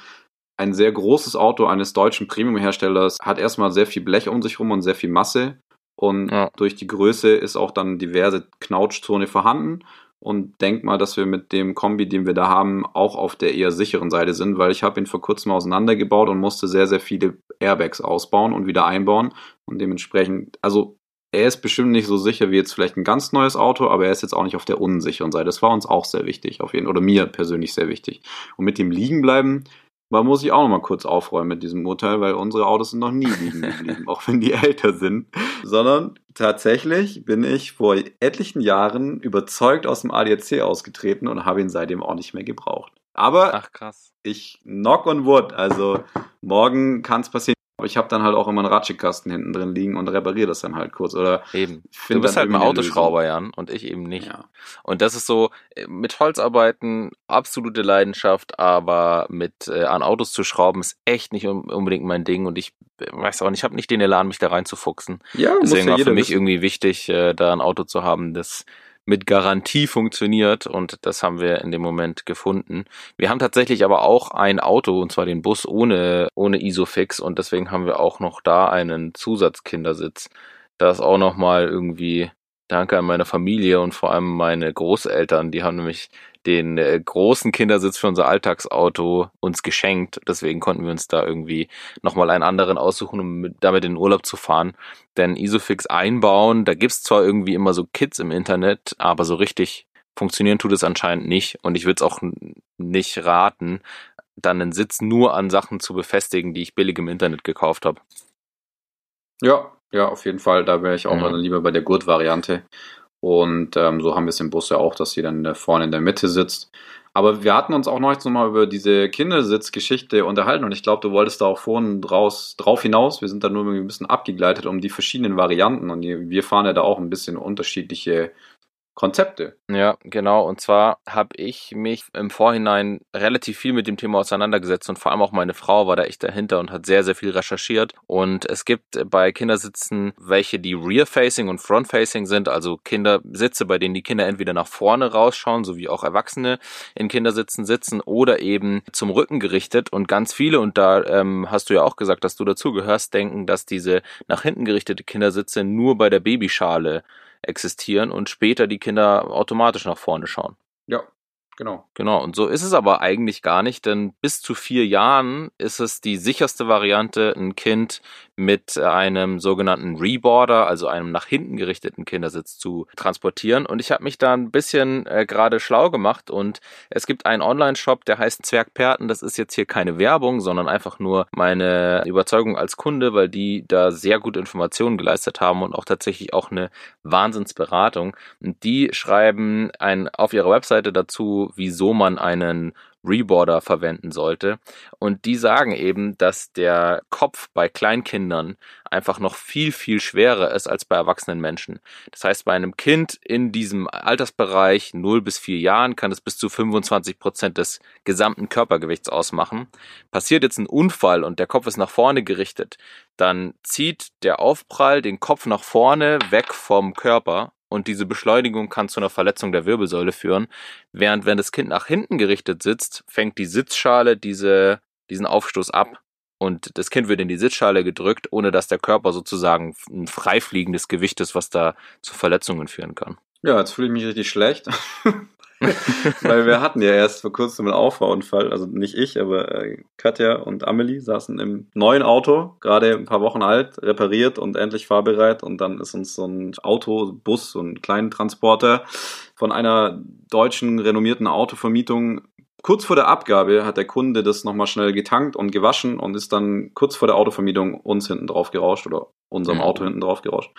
Ein sehr großes Auto eines deutschen Premium-Herstellers hat erstmal sehr viel Blech um sich rum und sehr viel Masse. Und ja. durch die Größe ist auch dann diverse Knautschzone vorhanden. Und denk mal, dass wir mit dem Kombi, den wir da haben, auch auf der eher sicheren Seite sind, weil ich habe ihn vor kurzem auseinandergebaut und musste sehr, sehr viele Airbags ausbauen und wieder einbauen. Und dementsprechend, also er ist bestimmt nicht so sicher wie jetzt vielleicht ein ganz neues Auto, aber er ist jetzt auch nicht auf der unsicheren Seite. Das war uns auch sehr wichtig, auf jeden oder mir persönlich sehr wichtig. Und mit dem Liegenbleiben, da muss ich auch noch mal kurz aufräumen mit diesem Urteil, weil unsere Autos sind noch nie liegen geblieben, auch wenn die älter sind. Sondern tatsächlich bin ich vor etlichen Jahren überzeugt aus dem ADAC ausgetreten und habe ihn seitdem auch nicht mehr gebraucht. Aber Ach, krass. ich knock on wood, also morgen kann es passieren. Aber ich habe dann halt auch immer einen Ratschikasten hinten drin liegen und repariere das dann halt kurz. Oder eben. Du bist halt ein Autoschrauber, Jan, und ich eben nicht. Ja. Und das ist so, äh, mit Holzarbeiten absolute Leidenschaft, aber mit äh, an Autos zu schrauben ist echt nicht unbedingt mein Ding und ich äh, weiß auch nicht, ich habe nicht den Elan, mich da reinzufuchsen. Ja, Deswegen ja war für mich wissen. irgendwie wichtig, äh, da ein Auto zu haben, das mit Garantie funktioniert und das haben wir in dem Moment gefunden. Wir haben tatsächlich aber auch ein Auto und zwar den Bus ohne, ohne Isofix und deswegen haben wir auch noch da einen Zusatzkindersitz. Da ist auch nochmal irgendwie Danke an meine Familie und vor allem meine Großeltern. Die haben nämlich den äh, großen Kindersitz für unser Alltagsauto uns geschenkt. Deswegen konnten wir uns da irgendwie nochmal einen anderen aussuchen, um mit, damit in den Urlaub zu fahren. Denn Isofix einbauen, da gibt's zwar irgendwie immer so Kits im Internet, aber so richtig funktionieren tut es anscheinend nicht. Und ich würde es auch nicht raten, dann einen Sitz nur an Sachen zu befestigen, die ich billig im Internet gekauft habe. Ja, ja, auf jeden Fall. Da wäre ich auch ja. lieber bei der Gurt-Variante. Und ähm, so haben wir es im Bus ja auch, dass sie dann vorne in der Mitte sitzt. Aber wir hatten uns auch noch mal über diese Kindersitzgeschichte unterhalten und ich glaube, du wolltest da auch vorhin draus, drauf hinaus. Wir sind da nur ein bisschen abgegleitet um die verschiedenen Varianten und wir fahren ja da auch ein bisschen unterschiedliche Konzepte. Ja, genau. Und zwar habe ich mich im Vorhinein relativ viel mit dem Thema auseinandergesetzt und vor allem auch meine Frau war da echt dahinter und hat sehr, sehr viel recherchiert. Und es gibt bei Kindersitzen welche, die Rear-Facing und Front-Facing sind, also Kindersitze, bei denen die Kinder entweder nach vorne rausschauen, so wie auch Erwachsene in Kindersitzen sitzen, oder eben zum Rücken gerichtet. Und ganz viele, und da ähm, hast du ja auch gesagt, dass du dazugehörst, denken, dass diese nach hinten gerichtete Kindersitze nur bei der Babyschale existieren und später die Kinder automatisch nach vorne schauen. Ja, Genau. Genau, und so ist es aber eigentlich gar nicht, denn bis zu vier Jahren ist es die sicherste Variante, ein Kind mit einem sogenannten Reboarder, also einem nach hinten gerichteten Kindersitz zu transportieren. Und ich habe mich da ein bisschen äh, gerade schlau gemacht und es gibt einen Online-Shop, der heißt Zwergperten. Das ist jetzt hier keine Werbung, sondern einfach nur meine Überzeugung als Kunde, weil die da sehr gut Informationen geleistet haben und auch tatsächlich auch eine Wahnsinnsberatung. Und die schreiben ein, auf ihrer Webseite dazu, wieso man einen Reboarder verwenden sollte. Und die sagen eben, dass der Kopf bei Kleinkindern einfach noch viel, viel schwerer ist als bei erwachsenen Menschen. Das heißt, bei einem Kind in diesem Altersbereich 0 bis 4 Jahren kann es bis zu 25 Prozent des gesamten Körpergewichts ausmachen. Passiert jetzt ein Unfall und der Kopf ist nach vorne gerichtet, dann zieht der Aufprall den Kopf nach vorne weg vom Körper und diese Beschleunigung kann zu einer Verletzung der Wirbelsäule führen. Während wenn das Kind nach hinten gerichtet sitzt, fängt die Sitzschale diese, diesen Aufstoß ab und das Kind wird in die Sitzschale gedrückt, ohne dass der Körper sozusagen ein freifliegendes Gewicht ist, was da zu Verletzungen führen kann. Ja, jetzt fühle ich mich richtig schlecht. Weil wir hatten ja erst vor kurzem einen Auffahrunfall, also nicht ich, aber äh, Katja und Amelie saßen im neuen Auto, gerade ein paar Wochen alt, repariert und endlich fahrbereit. Und dann ist uns so ein Autobus, so ein kleinen Transporter von einer deutschen renommierten Autovermietung kurz vor der Abgabe hat der Kunde das nochmal schnell getankt und gewaschen und ist dann kurz vor der Autovermietung uns hinten drauf gerauscht oder unserem mhm. Auto hinten drauf gerauscht.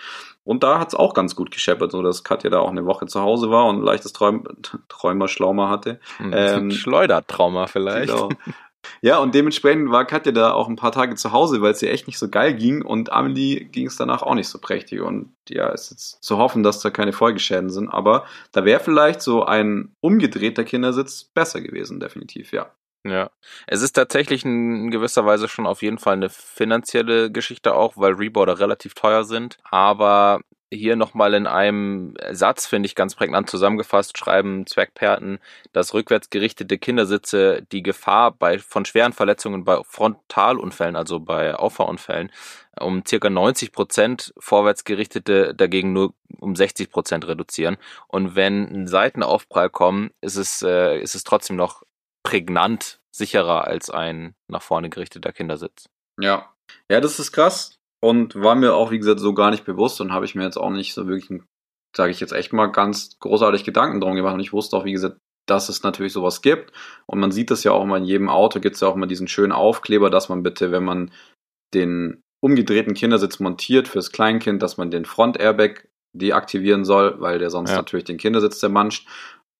Und da hat es auch ganz gut gescheppert, so dass Katja da auch eine Woche zu Hause war und ein leichtes Träum Träumer-Schlauma hatte. Hm, ähm, Schleudertrauma vielleicht. Genau. Ja, und dementsprechend war Katja da auch ein paar Tage zu Hause, weil es ihr echt nicht so geil ging und Amelie ging es danach auch nicht so prächtig. Und ja, ist jetzt zu hoffen, dass da keine Folgeschäden sind, aber da wäre vielleicht so ein umgedrehter Kindersitz besser gewesen, definitiv, ja. Ja, es ist tatsächlich in gewisser Weise schon auf jeden Fall eine finanzielle Geschichte auch, weil Reboarder relativ teuer sind. Aber hier nochmal in einem Satz, finde ich ganz prägnant zusammengefasst, schreiben Zwergperten, dass rückwärts gerichtete Kindersitze die Gefahr bei, von schweren Verletzungen bei Frontalunfällen, also bei Auffahrunfällen, um circa 90 Prozent, vorwärts gerichtete dagegen nur um 60 Prozent reduzieren. Und wenn Seitenaufprall kommt, ist es, äh, ist es trotzdem noch prägnant sicherer als ein nach vorne gerichteter Kindersitz. Ja. Ja, das ist krass. Und war mir auch, wie gesagt, so gar nicht bewusst und habe ich mir jetzt auch nicht so wirklich, sage ich jetzt echt mal, ganz großartig Gedanken drum gemacht. Und ich wusste auch, wie gesagt, dass es natürlich sowas gibt. Und man sieht das ja auch immer in jedem Auto, gibt es ja auch immer diesen schönen Aufkleber, dass man bitte, wenn man den umgedrehten Kindersitz montiert fürs Kleinkind, dass man den Front-Airbag deaktivieren soll, weil der sonst ja. natürlich den Kindersitz zermanscht.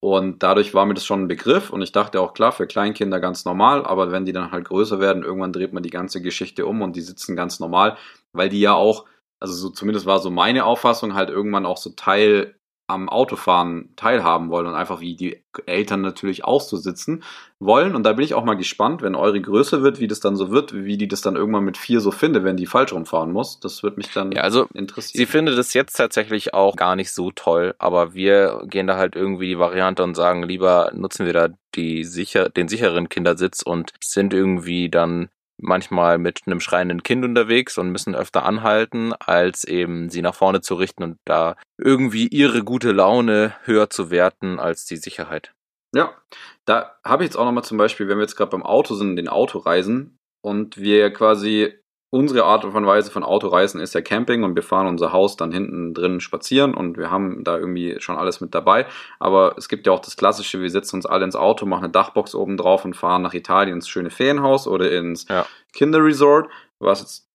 Und dadurch war mir das schon ein Begriff und ich dachte auch klar, für Kleinkinder ganz normal, aber wenn die dann halt größer werden, irgendwann dreht man die ganze Geschichte um und die sitzen ganz normal, weil die ja auch, also so zumindest war so meine Auffassung, halt irgendwann auch so Teil am Autofahren teilhaben wollen und einfach wie die Eltern natürlich auch so sitzen wollen. Und da bin ich auch mal gespannt, wenn eure größer wird, wie das dann so wird, wie die das dann irgendwann mit vier so finde, wenn die falsch rumfahren muss. Das wird mich dann ja, also interessieren. Sie findet es jetzt tatsächlich auch gar nicht so toll, aber wir gehen da halt irgendwie die Variante und sagen, lieber nutzen wir da die sicher, den sicheren Kindersitz und sind irgendwie dann manchmal mit einem schreienden Kind unterwegs und müssen öfter anhalten, als eben sie nach vorne zu richten und da irgendwie ihre gute Laune höher zu werten als die Sicherheit. Ja, da habe ich jetzt auch nochmal zum Beispiel, wenn wir jetzt gerade beim Auto sind, den Autoreisen und wir quasi unsere Art und Weise von Autoreisen ist ja Camping und wir fahren unser Haus dann hinten drin spazieren und wir haben da irgendwie schon alles mit dabei. Aber es gibt ja auch das Klassische, wir setzen uns alle ins Auto, machen eine Dachbox oben drauf und fahren nach Italien ins schöne Ferienhaus oder ins ja. Kinderresort, was jetzt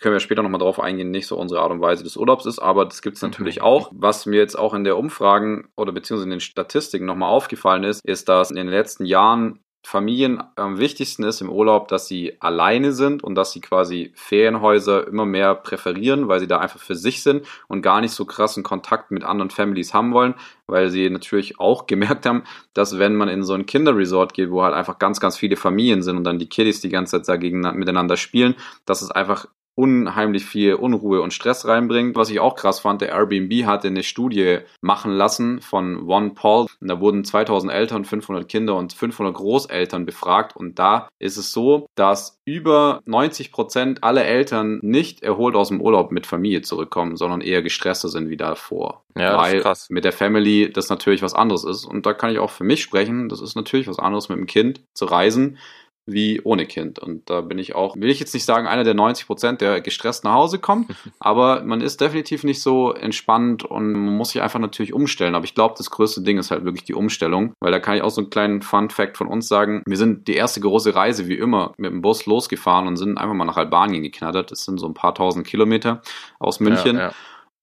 können wir später nochmal drauf eingehen, nicht so unsere Art und Weise des Urlaubs ist, aber das gibt es natürlich auch. Was mir jetzt auch in der Umfragen oder beziehungsweise in den Statistiken nochmal aufgefallen ist, ist, dass in den letzten Jahren Familien am wichtigsten ist im Urlaub, dass sie alleine sind und dass sie quasi Ferienhäuser immer mehr präferieren, weil sie da einfach für sich sind und gar nicht so krassen Kontakt mit anderen Families haben wollen, weil sie natürlich auch gemerkt haben, dass wenn man in so ein Kinderresort geht, wo halt einfach ganz, ganz viele Familien sind und dann die Kiddies die ganze Zeit dagegen miteinander spielen, dass es einfach unheimlich viel Unruhe und Stress reinbringt. Was ich auch krass fand, der Airbnb hatte eine Studie machen lassen von One Paul. Und da wurden 2000 Eltern, 500 Kinder und 500 Großeltern befragt. Und da ist es so, dass über 90 Prozent aller Eltern nicht erholt aus dem Urlaub mit Familie zurückkommen, sondern eher gestresster sind wie davor. Ja, Weil das ist krass. mit der Family das natürlich was anderes ist. Und da kann ich auch für mich sprechen. Das ist natürlich was anderes mit dem Kind zu reisen wie ohne Kind. Und da bin ich auch, will ich jetzt nicht sagen, einer der 90 Prozent, der gestresst nach Hause kommt, aber man ist definitiv nicht so entspannt und man muss sich einfach natürlich umstellen. Aber ich glaube, das größte Ding ist halt wirklich die Umstellung, weil da kann ich auch so einen kleinen Fun-Fact von uns sagen. Wir sind die erste große Reise wie immer mit dem Bus losgefahren und sind einfach mal nach Albanien geknattert. Das sind so ein paar tausend Kilometer aus München. Ja, ja.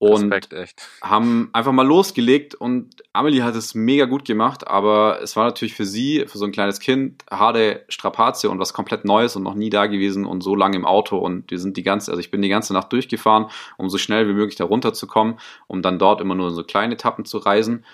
Und Respekt, haben einfach mal losgelegt und Amelie hat es mega gut gemacht, aber es war natürlich für sie, für so ein kleines Kind, harte Strapazie und was komplett Neues und noch nie da gewesen und so lange im Auto und wir sind die ganze, also ich bin die ganze Nacht durchgefahren, um so schnell wie möglich da runterzukommen, um dann dort immer nur in so kleine Etappen zu reisen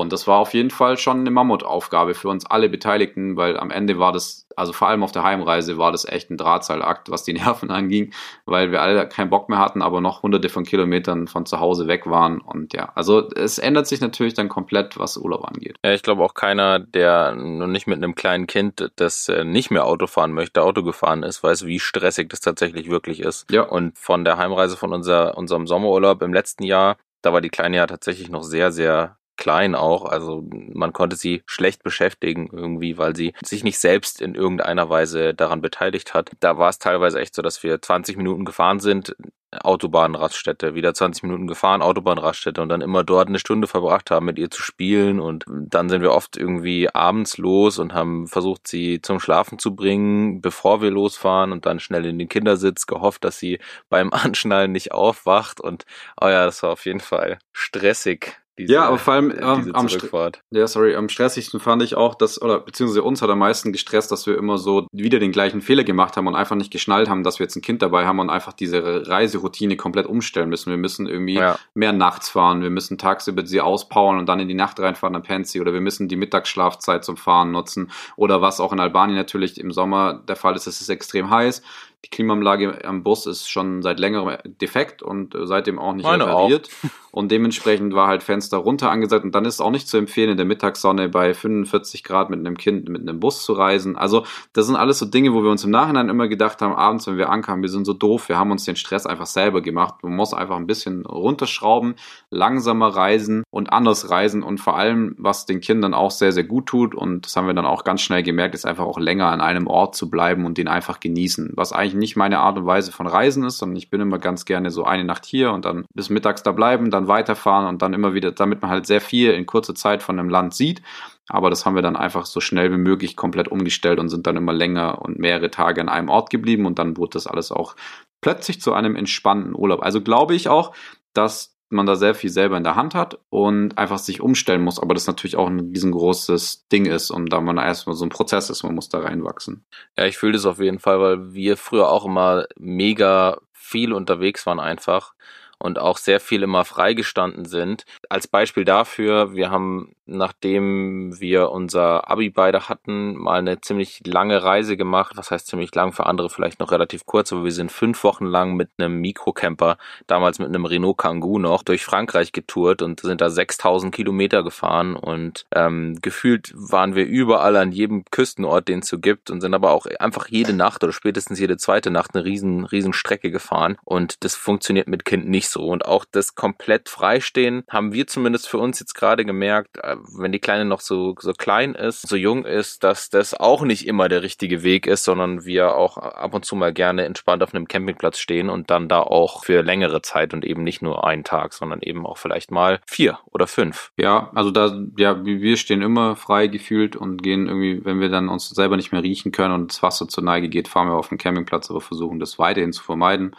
und das war auf jeden Fall schon eine Mammutaufgabe für uns alle Beteiligten, weil am Ende war das, also vor allem auf der Heimreise, war das echt ein Drahtseilakt, was die Nerven anging, weil wir alle keinen Bock mehr hatten, aber noch hunderte von Kilometern von zu Hause weg waren. Und ja, also es ändert sich natürlich dann komplett, was Urlaub angeht. Ja, ich glaube auch keiner, der noch nicht mit einem kleinen Kind, das äh, nicht mehr Auto fahren möchte, Auto gefahren ist, weiß, wie stressig das tatsächlich wirklich ist. Ja. Und von der Heimreise von unser, unserem Sommerurlaub im letzten Jahr, da war die Kleine ja tatsächlich noch sehr, sehr klein auch. Also man konnte sie schlecht beschäftigen irgendwie, weil sie sich nicht selbst in irgendeiner Weise daran beteiligt hat. Da war es teilweise echt so, dass wir 20 Minuten gefahren sind, Autobahnraststätte, wieder 20 Minuten gefahren, Autobahnraststätte und dann immer dort eine Stunde verbracht haben, mit ihr zu spielen und dann sind wir oft irgendwie abends los und haben versucht, sie zum Schlafen zu bringen, bevor wir losfahren und dann schnell in den Kindersitz gehofft, dass sie beim Anschnallen nicht aufwacht und oh ja, das war auf jeden Fall stressig. Diese, ja, aber vor allem äh, ähm, am. Ja, sorry, am stressigsten fand ich auch, dass, oder beziehungsweise uns hat am meisten gestresst, dass wir immer so wieder den gleichen Fehler gemacht haben und einfach nicht geschnallt haben, dass wir jetzt ein Kind dabei haben und einfach diese Reiseroutine komplett umstellen müssen. Wir müssen irgendwie Ja. mehr nachts fahren, wir müssen tagsüber sie auspowern und dann in die Nacht reinfahren, dann pennt sie, oder wir müssen die Mittagsschlafzeit zum Fahren nutzen. Oder was auch in Albanien natürlich im Sommer der Fall ist, es ist extrem heiß. Die Klimaanlage am Bus ist schon seit längerem defekt und äh, seitdem auch nicht Meine auch. repariert. Und dementsprechend war halt Fenster runter angesagt. Und dann ist es auch nicht zu empfehlen, in der Mittagssonne bei 45 Grad mit einem Kind mit einem Bus zu reisen. Also, das sind alles so Dinge, wo wir uns im Nachhinein immer gedacht haben, abends, wenn wir ankamen, wir sind so doof, wir haben uns den Stress einfach selber gemacht. Man muss einfach ein bisschen runterschrauben, langsamer reisen und anders reisen. Und vor allem, was den Kindern auch sehr, sehr gut tut, und das haben wir dann auch ganz schnell gemerkt, ist einfach auch länger an einem Ort zu bleiben und den einfach genießen. Was eigentlich nicht meine Art und Weise von Reisen ist, sondern ich bin immer ganz gerne so eine Nacht hier und dann bis mittags da bleiben, dann weiterfahren und dann immer wieder, damit man halt sehr viel in kurzer Zeit von einem Land sieht. Aber das haben wir dann einfach so schnell wie möglich komplett umgestellt und sind dann immer länger und mehrere Tage an einem Ort geblieben und dann wurde das alles auch plötzlich zu einem entspannten Urlaub. Also glaube ich auch, dass man da sehr viel selber in der Hand hat und einfach sich umstellen muss, aber das natürlich auch ein riesengroßes Ding ist und da man erstmal so ein Prozess ist, man muss da reinwachsen. Ja, ich fühle das auf jeden Fall, weil wir früher auch immer mega viel unterwegs waren einfach und auch sehr viel immer freigestanden sind. Als Beispiel dafür, wir haben, nachdem wir unser Abi beide hatten, mal eine ziemlich lange Reise gemacht. Was heißt ziemlich lang? Für andere vielleicht noch relativ kurz, aber wir sind fünf Wochen lang mit einem Mikrocamper, damals mit einem Renault Kangoo noch, durch Frankreich getourt und sind da 6000 Kilometer gefahren und ähm, gefühlt waren wir überall an jedem Küstenort, den es so gibt und sind aber auch einfach jede Nacht oder spätestens jede zweite Nacht eine riesen, riesen Strecke gefahren und das funktioniert mit Kind nicht so und auch das komplett freistehen haben wir zumindest für uns jetzt gerade gemerkt, wenn die Kleine noch so, so klein ist, so jung ist, dass das auch nicht immer der richtige Weg ist, sondern wir auch ab und zu mal gerne entspannt auf einem Campingplatz stehen und dann da auch für längere Zeit und eben nicht nur einen Tag, sondern eben auch vielleicht mal vier oder fünf. Ja, also da, ja, wir stehen immer frei gefühlt und gehen irgendwie, wenn wir dann uns selber nicht mehr riechen können und das Wasser zur Neige geht, fahren wir auf den Campingplatz, aber versuchen das weiterhin zu vermeiden.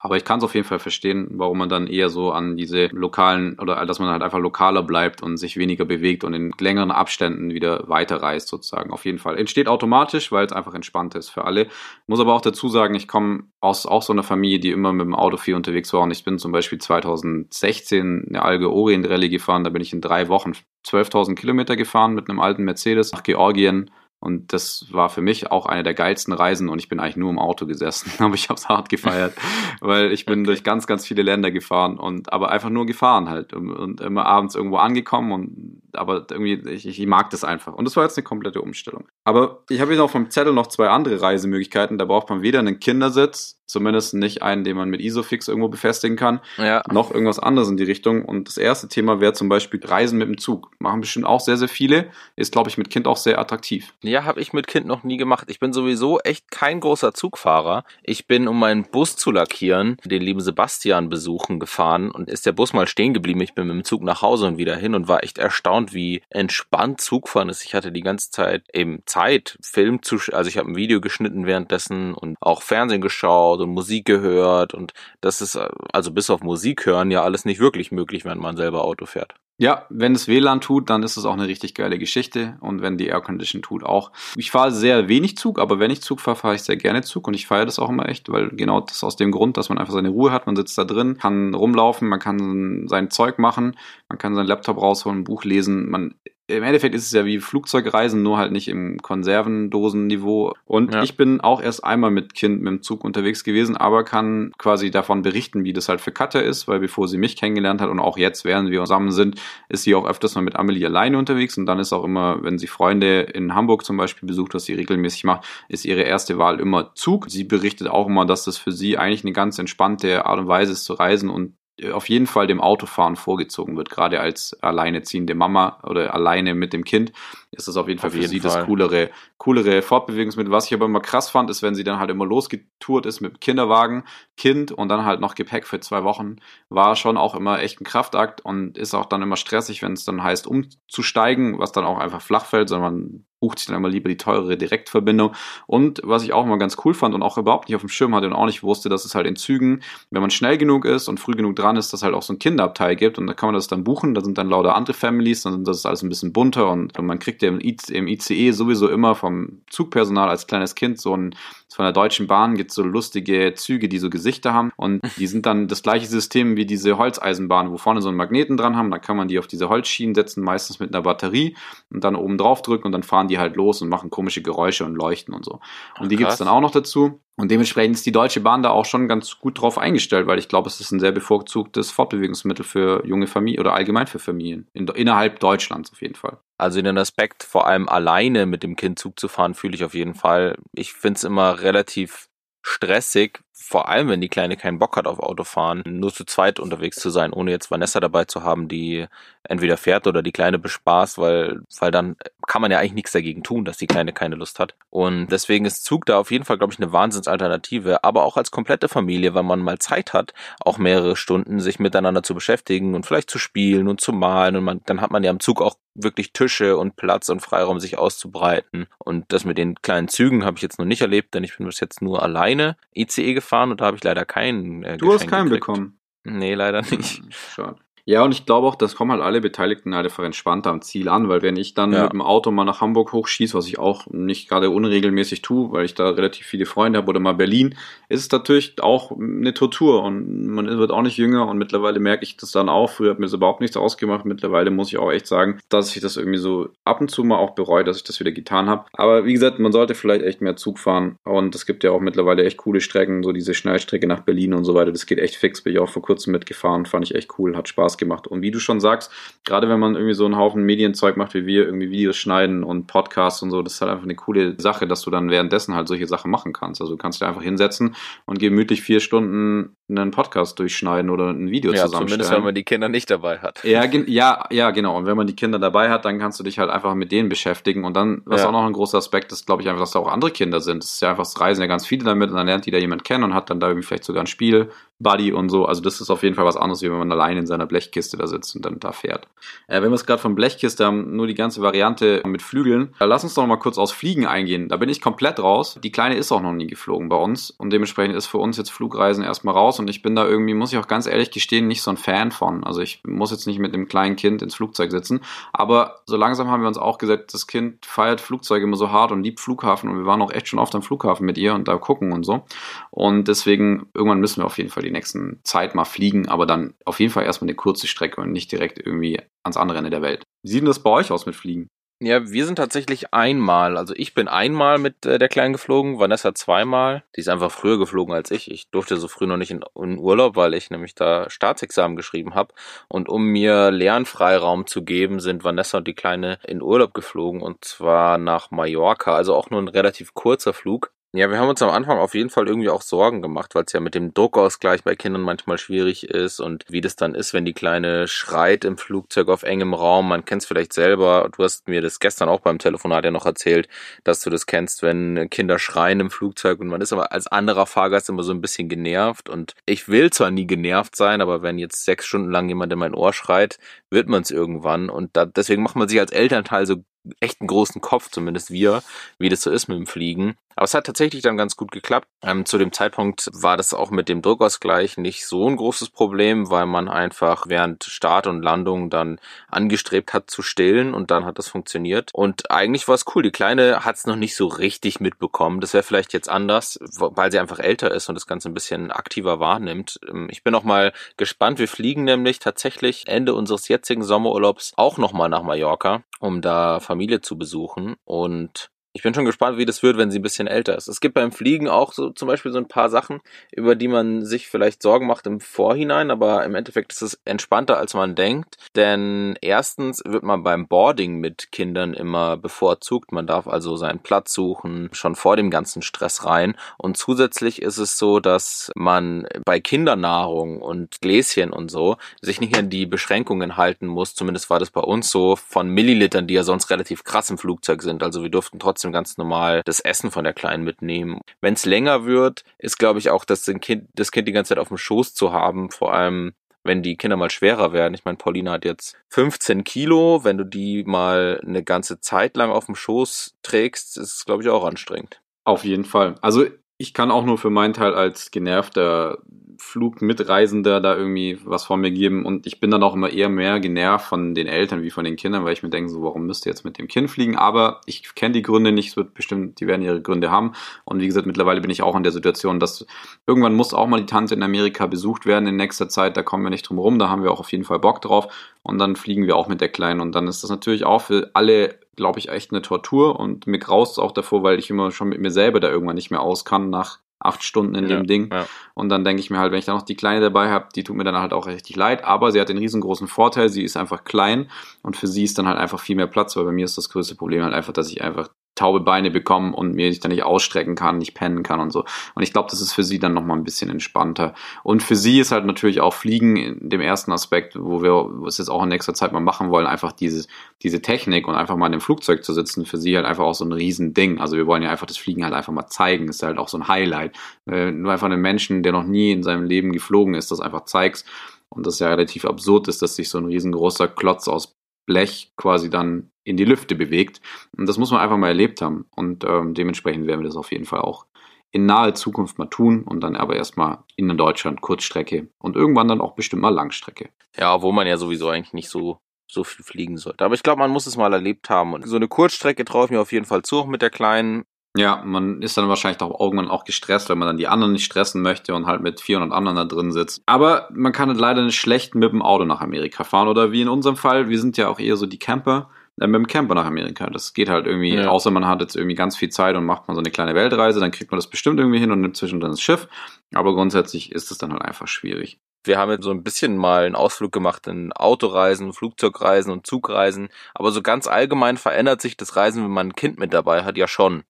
Aber ich kann es auf jeden Fall verstehen, warum man dann eher so an diese lokalen oder dass man halt einfach lokaler bleibt und sich weniger bewegt und in längeren Abständen wieder weiterreist sozusagen. Auf jeden Fall. Entsteht automatisch, weil es einfach entspannt ist für alle. Muss aber auch dazu sagen, ich komme aus auch so einer Familie, die immer mit dem Auto viel unterwegs war und ich bin zum Beispiel 2016 eine Alge Orient Rallye gefahren. Da bin ich in drei Wochen 12.000 Kilometer gefahren mit einem alten Mercedes nach Georgien und das war für mich auch eine der geilsten Reisen und ich bin eigentlich nur im Auto gesessen, aber ich habe es hart gefeiert, weil ich bin okay. durch ganz, ganz viele Länder gefahren und aber einfach nur gefahren halt und, und immer abends irgendwo angekommen und aber irgendwie, ich, ich mag das einfach. Und das war jetzt eine komplette Umstellung. Aber ich habe hier noch vom Zettel noch zwei andere Reisemöglichkeiten. Da braucht man weder einen Kindersitz, zumindest nicht einen, den man mit Isofix irgendwo befestigen kann, ja. noch irgendwas anderes in die Richtung. Und das erste Thema wäre zum Beispiel Reisen mit dem Zug. Machen bestimmt auch sehr, sehr viele. Ist, glaube ich, mit Kind auch sehr attraktiv. Ja, habe ich mit Kind noch nie gemacht. Ich bin sowieso echt kein großer Zugfahrer. Ich bin, um meinen Bus zu lackieren, den lieben Sebastian besuchen gefahren und ist der Bus mal stehen geblieben. Ich bin mit dem Zug nach Hause und wieder hin und war echt erstaunt, wie entspannt Zugfahren ist. Ich hatte die ganze Zeit eben Zeit, Film zu, also ich habe ein Video geschnitten währenddessen und auch Fernsehen geschaut und Musik gehört und das ist also bis auf Musik hören ja alles nicht wirklich möglich, wenn man selber Auto fährt. Ja, wenn es WLAN tut, dann ist es auch eine richtig geile Geschichte und wenn die Aircondition tut auch. Ich fahre sehr wenig Zug, aber wenn ich Zug fahre, fahre ich sehr gerne Zug und ich feiere das auch immer echt, weil genau das aus dem Grund, dass man einfach seine Ruhe hat, man sitzt da drin, kann rumlaufen, man kann sein Zeug machen, man kann seinen Laptop rausholen, ein Buch lesen, man im Endeffekt ist es ja wie Flugzeugreisen, nur halt nicht im Konservendosenniveau. Und ja. ich bin auch erst einmal mit Kind mit dem Zug unterwegs gewesen, aber kann quasi davon berichten, wie das halt für Katja ist, weil bevor sie mich kennengelernt hat und auch jetzt, während wir zusammen sind, ist sie auch öfters mal mit Amelie alleine unterwegs und dann ist auch immer, wenn sie Freunde in Hamburg zum Beispiel besucht, was sie regelmäßig macht, ist ihre erste Wahl immer Zug. Sie berichtet auch immer, dass das für sie eigentlich eine ganz entspannte Art und Weise ist zu reisen und auf jeden Fall dem Autofahren vorgezogen wird, gerade als alleineziehende Mama oder alleine mit dem Kind, ist das auf jeden Fall auf für jeden sie Fall. das coolere, coolere Fortbewegungsmittel. Was ich aber immer krass fand, ist, wenn sie dann halt immer losgetourt ist mit Kinderwagen, Kind und dann halt noch Gepäck für zwei Wochen, war schon auch immer echt ein Kraftakt und ist auch dann immer stressig, wenn es dann heißt, umzusteigen, was dann auch einfach flach fällt, sondern bucht sich dann immer lieber die teurere Direktverbindung. Und was ich auch immer ganz cool fand und auch überhaupt nicht auf dem Schirm hatte und auch nicht wusste, dass es halt in Zügen, wenn man schnell genug ist und früh genug dran ist, dass halt auch so ein Kinderabteil gibt und da kann man das dann buchen, da sind dann lauter andere Families, dann das ist alles ein bisschen bunter und, man kriegt ja im, ICE sowieso immer vom Zugpersonal als kleines Kind so ein von der Deutschen Bahn gibt es so lustige Züge, die so Gesichter haben und die sind dann das gleiche System wie diese Holzeisenbahn, wo vorne so einen Magneten dran haben, da kann man die auf diese Holzschienen setzen, meistens mit einer Batterie und dann oben drauf drücken und dann fahren die halt los und machen komische Geräusche und leuchten und so. Und die gibt es dann auch noch dazu. Und dementsprechend ist die Deutsche Bahn da auch schon ganz gut drauf eingestellt, weil ich glaube, es ist ein sehr bevorzugtes Fortbewegungsmittel für junge Familien oder allgemein für Familien. In, innerhalb Deutschlands auf jeden Fall. Also den Aspekt, vor allem alleine mit dem Kind Zug zu fahren, fühle ich auf jeden Fall. Ich finde es immer relativ stressig, vor allem wenn die Kleine keinen Bock hat auf Autofahren, nur zu zweit unterwegs zu sein, ohne jetzt Vanessa dabei zu haben, die entweder fährt oder die Kleine bespaßt, weil, weil dann kann man ja eigentlich nichts dagegen tun, dass die Kleine keine Lust hat. Und deswegen ist Zug da auf jeden Fall, glaube ich, eine Wahnsinnsalternative, aber auch als komplette Familie, weil man mal Zeit hat, auch mehrere Stunden sich miteinander zu beschäftigen und vielleicht zu spielen und zu malen und man, dann hat man ja im Zug auch wirklich Tische und Platz und Freiraum, sich auszubreiten. Und das mit den kleinen Zügen habe ich jetzt noch nicht erlebt, denn ich bin bis jetzt nur alleine ICE gefahren und da habe ich leider keinen. Äh, du hast keinen gekriegt. bekommen. Nee, leider nicht. Hm, schade. Ja, und ich glaube auch, das kommen halt alle Beteiligten halt einfach entspannter am Ziel an, weil wenn ich dann ja. mit dem Auto mal nach Hamburg hochschieße, was ich auch nicht gerade unregelmäßig tue, weil ich da relativ viele Freunde habe oder mal Berlin, ist es natürlich auch eine Tortur und man wird auch nicht jünger und mittlerweile merke ich das dann auch. Früher hat mir das überhaupt nichts ausgemacht. Mittlerweile muss ich auch echt sagen, dass ich das irgendwie so ab und zu mal auch bereue, dass ich das wieder getan habe. Aber wie gesagt, man sollte vielleicht echt mehr Zug fahren und es gibt ja auch mittlerweile echt coole Strecken, so diese Schnellstrecke nach Berlin und so weiter. Das geht echt fix. Bin ich auch vor kurzem mitgefahren, fand ich echt cool, hat Spaß gemacht. Und wie du schon sagst, gerade wenn man irgendwie so einen Haufen Medienzeug macht wie wir, irgendwie Videos schneiden und Podcasts und so, das ist halt einfach eine coole Sache, dass du dann währenddessen halt solche Sachen machen kannst. Also du kannst dir einfach hinsetzen und gemütlich vier Stunden einen Podcast durchschneiden oder ein Video ja, zusammenstellen. Zumindest wenn man die Kinder nicht dabei hat. Ja, ja, ja, genau. Und wenn man die Kinder dabei hat, dann kannst du dich halt einfach mit denen beschäftigen. Und dann, was ja. auch noch ein großer Aspekt ist, glaube ich einfach, dass da auch andere Kinder sind. Das ist ja einfach, das reisen ja ganz viele damit und dann lernt jeder jemand kennen und hat dann da irgendwie vielleicht sogar ein Spiel, Buddy und so. Also das ist auf jeden Fall was anderes, wie wenn man allein in seiner Blechkiste da sitzt und dann da fährt. Äh, wenn wir es gerade von Blechkiste haben, nur die ganze Variante mit Flügeln, äh, lass uns doch noch mal kurz aus Fliegen eingehen. Da bin ich komplett raus. Die Kleine ist auch noch nie geflogen bei uns und dementsprechend ist für uns jetzt Flugreisen erstmal raus und ich bin da irgendwie, muss ich auch ganz ehrlich gestehen, nicht so ein Fan von. Also ich muss jetzt nicht mit dem kleinen Kind ins Flugzeug sitzen, aber so langsam haben wir uns auch gesagt, das Kind feiert Flugzeuge immer so hart und liebt Flughafen und wir waren auch echt schon oft am Flughafen mit ihr und da gucken und so. Und deswegen, irgendwann müssen wir auf jeden Fall die nächsten Zeit mal fliegen, aber dann auf jeden Fall erstmal eine kurze Strecke und nicht direkt irgendwie ans andere Ende der Welt. Wie sieht denn das bei euch aus mit Fliegen? Ja, wir sind tatsächlich einmal. Also ich bin einmal mit äh, der Kleinen geflogen, Vanessa zweimal. Die ist einfach früher geflogen als ich. Ich durfte so früh noch nicht in, in Urlaub, weil ich nämlich da Staatsexamen geschrieben habe. Und um mir Lernfreiraum zu geben, sind Vanessa und die Kleine in Urlaub geflogen und zwar nach Mallorca. Also auch nur ein relativ kurzer Flug. Ja, wir haben uns am Anfang auf jeden Fall irgendwie auch Sorgen gemacht, weil es ja mit dem Druckausgleich bei Kindern manchmal schwierig ist und wie das dann ist, wenn die Kleine schreit im Flugzeug auf engem Raum. Man kennt es vielleicht selber. Du hast mir das gestern auch beim Telefonat ja noch erzählt, dass du das kennst, wenn Kinder schreien im Flugzeug und man ist aber als anderer Fahrgast immer so ein bisschen genervt. Und ich will zwar nie genervt sein, aber wenn jetzt sechs Stunden lang jemand in mein Ohr schreit, wird man es irgendwann. Und da, deswegen macht man sich als Elternteil so echt einen großen Kopf, zumindest wir, wie das so ist mit dem Fliegen. Aber es hat tatsächlich dann ganz gut geklappt. Ähm, zu dem Zeitpunkt war das auch mit dem Druckausgleich nicht so ein großes Problem, weil man einfach während Start und Landung dann angestrebt hat zu stillen und dann hat das funktioniert. Und eigentlich war es cool. Die Kleine hat es noch nicht so richtig mitbekommen. Das wäre vielleicht jetzt anders, weil sie einfach älter ist und das Ganze ein bisschen aktiver wahrnimmt. Ähm, ich bin auch mal gespannt. Wir fliegen nämlich tatsächlich Ende unseres jetzigen Sommerurlaubs auch nochmal nach Mallorca, um da Familie zu besuchen. Und ich bin schon gespannt, wie das wird, wenn sie ein bisschen älter ist. Es gibt beim Fliegen auch so zum Beispiel so ein paar Sachen, über die man sich vielleicht Sorgen macht im Vorhinein, aber im Endeffekt ist es entspannter, als man denkt. Denn erstens wird man beim Boarding mit Kindern immer bevorzugt. Man darf also seinen Platz suchen, schon vor dem ganzen Stress rein. Und zusätzlich ist es so, dass man bei Kindernahrung und Gläschen und so sich nicht an die Beschränkungen halten muss. Zumindest war das bei uns so von Millilitern, die ja sonst relativ krass im Flugzeug sind. Also wir durften trotzdem trotzdem ganz normal das Essen von der Kleinen mitnehmen. Wenn es länger wird, ist, glaube ich, auch das kind, das Kind die ganze Zeit auf dem Schoß zu haben, vor allem wenn die Kinder mal schwerer werden. Ich meine, Paulina hat jetzt 15 Kilo. Wenn du die mal eine ganze Zeit lang auf dem Schoß trägst, ist es, glaube ich, auch anstrengend. Auf jeden Fall. Also ich kann auch nur für meinen Teil als genervter Flugmitreisender da irgendwie was von mir geben. Und ich bin dann auch immer eher mehr genervt von den Eltern wie von den Kindern, weil ich mir denke, so warum müsst ihr jetzt mit dem Kind fliegen? Aber ich kenne die Gründe nicht, es wird bestimmt, die werden ihre Gründe haben. Und wie gesagt, mittlerweile bin ich auch in der Situation, dass irgendwann muss auch mal die Tante in Amerika besucht werden in nächster Zeit, da kommen wir nicht drum rum, da haben wir auch auf jeden Fall Bock drauf. Und dann fliegen wir auch mit der Kleinen. Und dann ist das natürlich auch für alle glaube ich, echt eine Tortur und mir graust es auch davor, weil ich immer schon mit mir selber da irgendwann nicht mehr aus kann nach acht Stunden in ja, dem Ding. Ja. Und dann denke ich mir halt, wenn ich da noch die Kleine dabei habe, die tut mir dann halt auch richtig leid. Aber sie hat den riesengroßen Vorteil, sie ist einfach klein und für sie ist dann halt einfach viel mehr Platz, weil bei mir ist das größte Problem halt einfach, dass ich einfach taube Beine bekommen und mir ich dann nicht ausstrecken kann, nicht pennen kann und so. Und ich glaube, das ist für sie dann nochmal ein bisschen entspannter. Und für sie ist halt natürlich auch Fliegen in dem ersten Aspekt, wo wir es jetzt auch in nächster Zeit mal machen wollen, einfach dieses, diese Technik und einfach mal in dem Flugzeug zu sitzen, für sie halt einfach auch so ein Riesending. Also wir wollen ja einfach das Fliegen halt einfach mal zeigen, ist halt auch so ein Highlight. Äh, nur einfach einem Menschen, der noch nie in seinem Leben geflogen ist, das einfach zeigst. Und das ja relativ absurd ist, dass sich so ein riesengroßer Klotz aus Blech quasi dann in die Lüfte bewegt. Und das muss man einfach mal erlebt haben. Und ähm, dementsprechend werden wir das auf jeden Fall auch in naher Zukunft mal tun und dann aber erstmal in Deutschland Kurzstrecke und irgendwann dann auch bestimmt mal Langstrecke. Ja, wo man ja sowieso eigentlich nicht so so viel fliegen sollte. Aber ich glaube, man muss es mal erlebt haben. Und so eine Kurzstrecke traue ich mir auf jeden Fall zu, auch mit der kleinen. Ja, man ist dann wahrscheinlich auch irgendwann auch gestresst, weil man dann die anderen nicht stressen möchte und halt mit 400 anderen da drin sitzt. Aber man kann halt leider nicht schlecht mit dem Auto nach Amerika fahren oder wie in unserem Fall, wir sind ja auch eher so die Camper mit dem Camper nach Amerika. Das geht halt irgendwie, ja. außer man hat jetzt irgendwie ganz viel Zeit und macht mal so eine kleine Weltreise, dann kriegt man das bestimmt irgendwie hin und nimmt zwischendrin das Schiff. Aber grundsätzlich ist es dann halt einfach schwierig. Wir haben jetzt so ein bisschen mal einen Ausflug gemacht in Autoreisen, Flugzeugreisen und Zugreisen. Aber so ganz allgemein verändert sich das Reisen, wenn man ein Kind mit dabei hat, ja schon.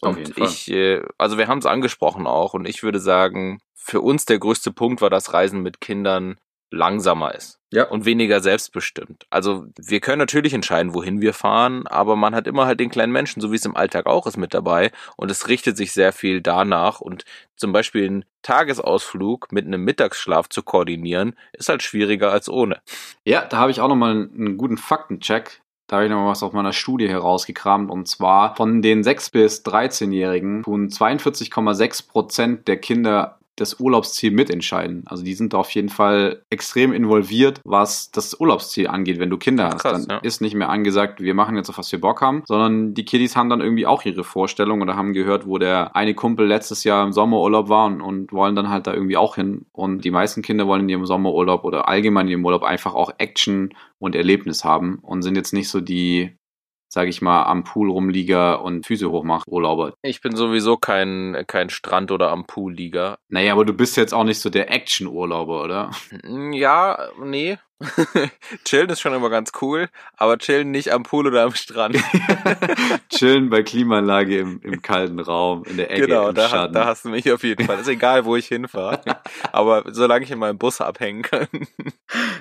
Und ich, äh, also wir haben es angesprochen auch und ich würde sagen, für uns der größte Punkt war das Reisen mit Kindern langsamer ist. Ja. Und weniger selbstbestimmt. Also wir können natürlich entscheiden, wohin wir fahren, aber man hat immer halt den kleinen Menschen, so wie es im Alltag auch ist, mit dabei. Und es richtet sich sehr viel danach. Und zum Beispiel einen Tagesausflug mit einem Mittagsschlaf zu koordinieren, ist halt schwieriger als ohne. Ja, da habe ich auch nochmal einen guten Faktencheck. Da habe ich noch was aus meiner Studie herausgekramt. Und zwar von den 6- bis 13-Jährigen tun 42,6 Prozent der Kinder das Urlaubsziel mitentscheiden. Also die sind da auf jeden Fall extrem involviert, was das Urlaubsziel angeht, wenn du Kinder hast. Krass, dann ja. ist nicht mehr angesagt, wir machen jetzt auf was wir Bock haben, sondern die Kiddies haben dann irgendwie auch ihre Vorstellung oder haben gehört, wo der eine Kumpel letztes Jahr im Sommerurlaub war und, und wollen dann halt da irgendwie auch hin. Und die meisten Kinder wollen in ihrem Sommerurlaub oder allgemein in ihrem Urlaub einfach auch Action und Erlebnis haben und sind jetzt nicht so die sage ich mal, am Pool rumlieger und Füße hochmacht Urlauber. Ich bin sowieso kein, kein Strand- oder am Pool-Lieger. Naja, aber du bist jetzt auch nicht so der Action-Urlauber, oder? Ja, nee. chillen ist schon immer ganz cool, aber chillen nicht am Pool oder am Strand. Chillen bei Klimaanlage im, im kalten Raum, in der Ecke, genau, im da, Schatten. da hast du mich auf jeden Fall. Ist egal, wo ich hinfahre. aber solange ich in meinem Bus abhängen kann.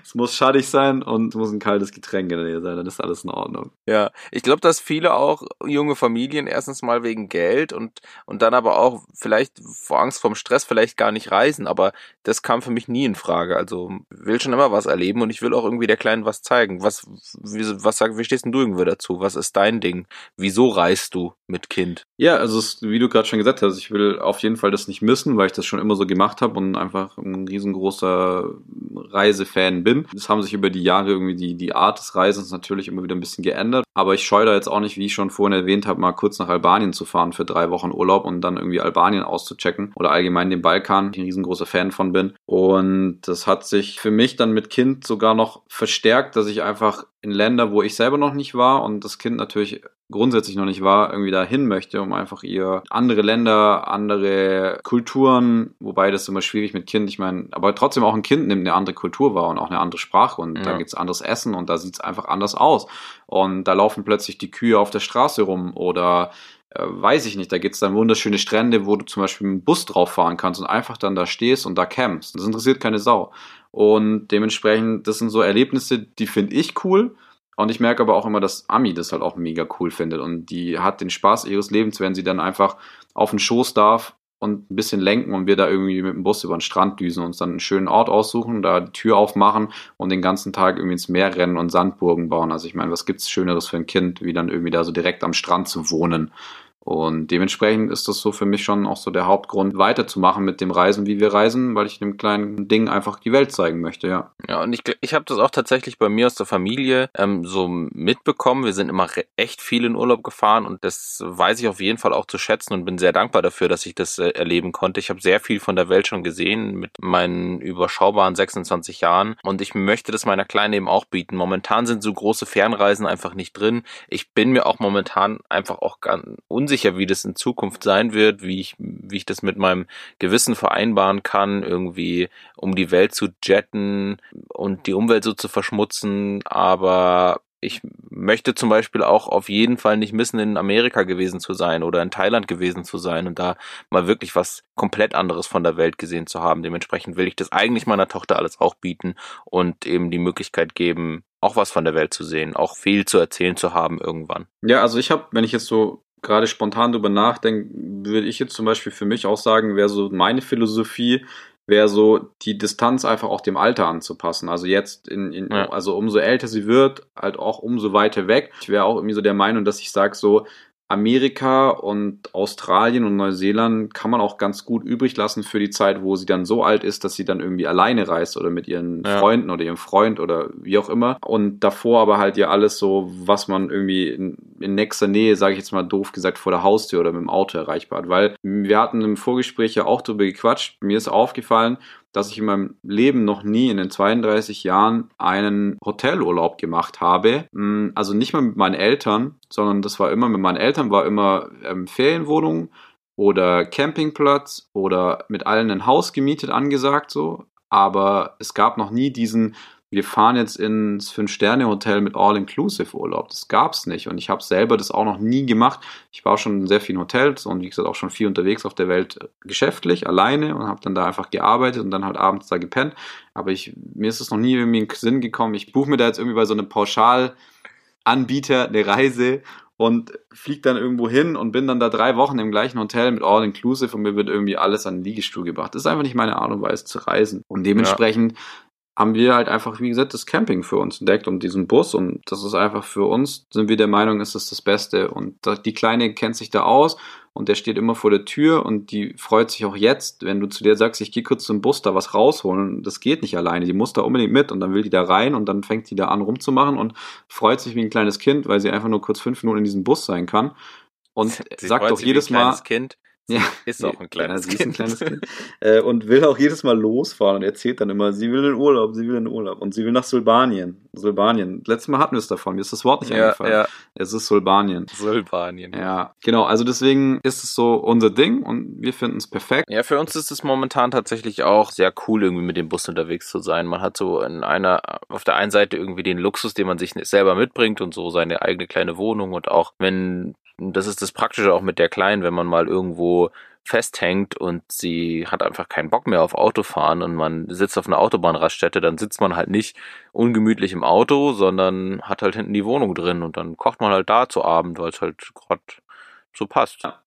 es muss schattig sein und es muss ein kaltes Getränk in der Nähe sein, dann ist alles in Ordnung. Ja, ich glaube, dass viele auch junge Familien erstens mal wegen Geld und, und dann aber auch vielleicht vor Angst vorm Stress vielleicht gar nicht reisen, aber das kam für mich nie in Frage. Also will schon immer was erleben und ich will auch irgendwie der Kleinen was zeigen. Was, wie, was sag, wie stehst denn du irgendwie dazu? Was ist dein Ding? Wieso reist du mit Kind? Ja, also es, wie du gerade schon gesagt hast, ich will auf jeden Fall das nicht missen, weil ich das schon immer so gemacht habe und einfach ein riesengroßer Reisefan bin. Es haben sich über die Jahre irgendwie die, die Art des Reisens natürlich immer wieder ein bisschen geändert. Aber ich scheue da jetzt auch nicht, wie ich schon vorhin erwähnt habe, mal kurz nach Albanien zu fahren für drei Wochen Urlaub und dann irgendwie Albanien auszuchecken oder allgemein den Balkan, ich ein riesengroßer Fan von bin. Und das hat sich für mich dann mit Kind sogar noch verstärkt, dass ich einfach in Länder, wo ich selber noch nicht war und das Kind natürlich grundsätzlich noch nicht war, irgendwie dahin möchte, um einfach ihr andere Länder, andere Kulturen, wobei das ist immer schwierig mit Kind, ich meine, aber trotzdem auch ein Kind nimmt eine andere Kultur wahr und auch eine andere Sprache und Ja. da gibt's anderes Essen und da sieht's einfach anders aus. Und da laufen plötzlich die Kühe auf der Straße rum oder äh, weiß ich nicht, da gibt's dann wunderschöne Strände, wo du zum Beispiel mit dem Bus drauf fahren kannst und einfach dann da stehst und da campst. Das interessiert keine Sau. Und dementsprechend, das sind so Erlebnisse, die finde ich cool. Und ich merke aber auch immer, dass Ami das halt auch mega cool findet. Und die hat den Spaß ihres Lebens, wenn sie dann einfach auf den Schoß darf und ein bisschen lenken und wir da irgendwie mit dem Bus über den Strand düsen, uns dann einen schönen Ort aussuchen, da die Tür aufmachen und den ganzen Tag irgendwie ins Meer rennen und Sandburgen bauen. Also ich meine, was gibt's Schöneres für ein Kind, wie dann irgendwie da so direkt am Strand zu wohnen? Und dementsprechend ist das so für mich schon auch so der Hauptgrund, weiterzumachen mit dem Reisen, wie wir reisen, weil ich dem kleinen Ding einfach die Welt zeigen möchte, ja. Ja, und ich, ich habe das auch tatsächlich bei mir aus der Familie ähm, so mitbekommen. Wir sind immer echt viel in Urlaub gefahren und das weiß ich auf jeden Fall auch zu schätzen und bin sehr dankbar dafür, dass ich das äh, erleben konnte. Ich habe sehr viel von der Welt schon gesehen mit meinen überschaubaren 26 Jahren und ich möchte das meiner Kleinen eben auch bieten. Momentan sind so große Fernreisen einfach nicht drin. Ich bin mir auch momentan einfach auch ganz unsicher, wie das in Zukunft sein wird, wie ich, wie ich das mit meinem Gewissen vereinbaren kann, irgendwie um die Welt zu jetten und die Umwelt so zu verschmutzen, aber ich möchte zum Beispiel auch auf jeden Fall nicht missen, in Amerika gewesen zu sein oder in Thailand gewesen zu sein und da mal wirklich was komplett anderes von der Welt gesehen zu haben. Dementsprechend will ich das eigentlich meiner Tochter alles auch bieten und eben die Möglichkeit geben, auch was von der Welt zu sehen, auch viel zu erzählen zu haben irgendwann. Ja, also ich habe, wenn ich jetzt so gerade spontan drüber nachdenke, würde ich jetzt zum Beispiel für mich auch sagen, wäre so meine Philosophie, wäre so die Distanz einfach auch dem Alter anzupassen. Also jetzt in, in Ja. also umso älter sie wird, halt auch umso weiter weg. Ich wäre auch irgendwie so der Meinung, dass ich sage so Amerika und Australien und Neuseeland kann man auch ganz gut übrig lassen für die Zeit, wo sie dann so alt ist, dass sie dann irgendwie alleine reist oder mit ihren Ja. Freunden oder ihrem Freund oder wie auch immer. Und davor aber halt ja alles so, was man irgendwie in, in nächster Nähe, sage ich jetzt mal doof gesagt, vor der Haustür oder mit dem Auto erreichbar. Weil wir hatten im Vorgespräch ja auch drüber gequatscht. Mir ist aufgefallen, dass ich in meinem Leben noch nie in den 32 Jahren einen Hotelurlaub gemacht habe. Mm, Also nicht mal mit meinen Eltern, sondern das war immer mit meinen Eltern, war immer ähm, Ferienwohnung oder Campingplatz oder mit allen ein Haus gemietet angesagt so. Aber es gab noch nie diesen, wir fahren jetzt ins Fünf-Sterne-Hotel mit All-Inclusive-Urlaub. Das gab's nicht. Und ich habe selber das auch noch nie gemacht. Ich war schon in sehr vielen Hotels und wie gesagt auch schon viel unterwegs auf der Welt äh, geschäftlich, alleine und habe dann da einfach gearbeitet und dann halt abends da gepennt. Aber ich, mir ist es noch nie irgendwie in den Sinn gekommen. Ich buche mir da jetzt irgendwie bei so einem Pauschal-Anbieter eine Reise und fliege dann irgendwo hin und bin dann da drei Wochen im gleichen Hotel mit All-Inclusive und mir wird irgendwie alles an den Liegestuhl gebracht. Das ist einfach nicht meine Art und Weise zu reisen. Und dementsprechend haben wir halt einfach, wie gesagt, das Camping für uns entdeckt und diesen Bus und das ist einfach für uns, sind wir der Meinung, ist das das Beste und die Kleine kennt sich da aus und der steht immer vor der Tür und die freut sich auch jetzt, wenn du zu der sagst, ich gehe kurz zum Bus da was rausholen, das geht nicht alleine, die muss da unbedingt mit und dann will die da rein und dann fängt die da an rumzumachen und freut sich wie ein kleines Kind, weil sie einfach nur kurz fünf Minuten in diesem Bus sein kann und Sie sagt sich jedes Mal, Kind. Ja, Ist auch ein kleines ja, sie ist ein Kind. kleines Kind. Äh, und will auch jedes Mal losfahren und erzählt dann immer, sie will in Urlaub, sie will in Urlaub und sie will nach Sulbanien. Sulbanien. Letztes Mal hatten wir es davon, mir ist das Wort nicht Ja, eingefallen. ja, Es ist Sulbanien. Sulbanien. Ja, genau. Also deswegen ist es so unser Ding und wir finden es perfekt. Ja, für uns ist es momentan tatsächlich auch sehr cool, irgendwie mit dem Bus unterwegs zu sein. Man hat so in einer, auf der einen Seite irgendwie den Luxus, den man sich selber mitbringt und so seine eigene kleine Wohnung und auch wenn, das ist das Praktische auch mit der Kleinen, wenn man mal irgendwo festhängt und sie hat einfach keinen Bock mehr auf Autofahren und man sitzt auf einer Autobahnraststätte, dann sitzt man halt nicht ungemütlich im Auto, sondern hat halt hinten die Wohnung drin und dann kocht man halt da zu Abend, weil es halt gerade so passt. Ja.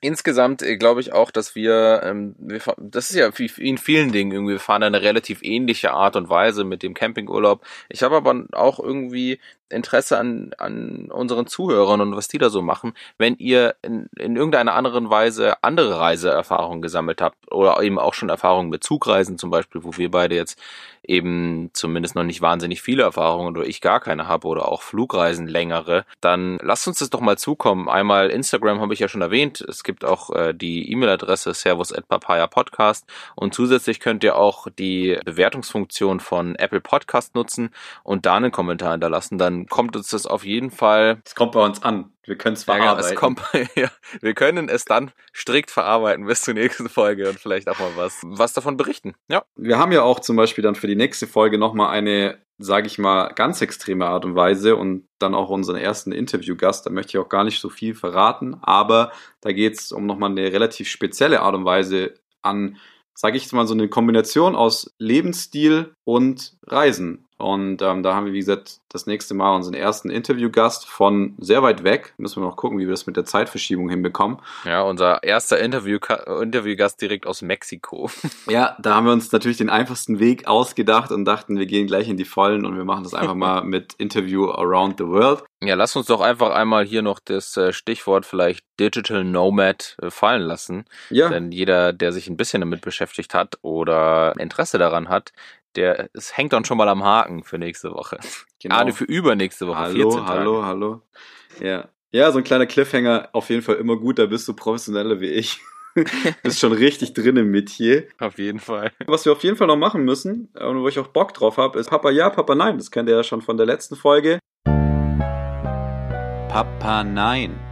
Insgesamt äh, glaube ich auch, dass wir, ähm, wir, das ist ja in vielen Dingen irgendwie, wir fahren eine relativ ähnliche Art und Weise mit dem Campingurlaub. Ich habe aber auch irgendwie Interesse an, an unseren Zuhörern und was die da so machen. Wenn ihr in, in irgendeiner anderen Weise andere Reiseerfahrungen gesammelt habt oder eben auch schon Erfahrungen mit Zugreisen zum Beispiel, wo wir beide jetzt eben zumindest noch nicht wahnsinnig viele Erfahrungen oder ich gar keine habe oder auch Flugreisen längere, dann lasst uns das doch mal zukommen. Einmal Instagram habe ich ja schon erwähnt. Es gibt auch äh, die E-Mail-Adresse servus@papaya-podcast und zusätzlich könnt ihr auch die Bewertungsfunktion von Apple Podcast nutzen und da einen Kommentar hinterlassen. Dann kommt uns das auf jeden Fall Es kommt bei uns an. Wir können es ja, genau, verarbeiten. es kommt, ja, wir können es dann strikt verarbeiten bis zur nächsten Folge und vielleicht auch mal was, was davon berichten. Ja. Wir haben ja auch zum Beispiel dann für die nächste Folge nochmal eine, sage ich mal, ganz extreme Art und Weise und dann auch unseren ersten Interviewgast. Da möchte ich auch gar nicht so viel verraten, aber da geht es um nochmal eine relativ spezielle Art und Weise an, sage ich jetzt mal, so eine Kombination aus Lebensstil und Reisen. Und ähm, da haben wir, wie gesagt, das nächste Mal unseren ersten Interviewgast von sehr weit weg. Müssen wir noch gucken, wie wir das mit der Zeitverschiebung hinbekommen. Ja, unser erster Interview Interviewgast direkt aus Mexiko. Ja, da haben wir uns natürlich den einfachsten Weg ausgedacht und dachten, wir gehen gleich in die Vollen und wir machen das einfach mal mit Interview Around the World. Ja, lass uns doch einfach einmal hier noch das äh, Stichwort vielleicht Digital Nomad äh, fallen lassen. Ja, Denn jeder, der sich ein bisschen damit beschäftigt hat oder Interesse daran hat, der es hängt dann schon mal am Haken für nächste Woche. genau. Ah, für übernächste Woche. 14 hallo, Tage. hallo, hallo. Ja. ja, so ein kleiner Cliffhanger, auf jeden Fall immer gut, da bist du professioneller wie ich. bist schon richtig drin im Metier. Auf jeden Fall. Was wir auf jeden Fall noch machen müssen, äh, und wo ich auch Bock drauf habe, ist Papa ja, Papa nein. Das kennt ihr ja schon von der letzten Folge. Papa nein.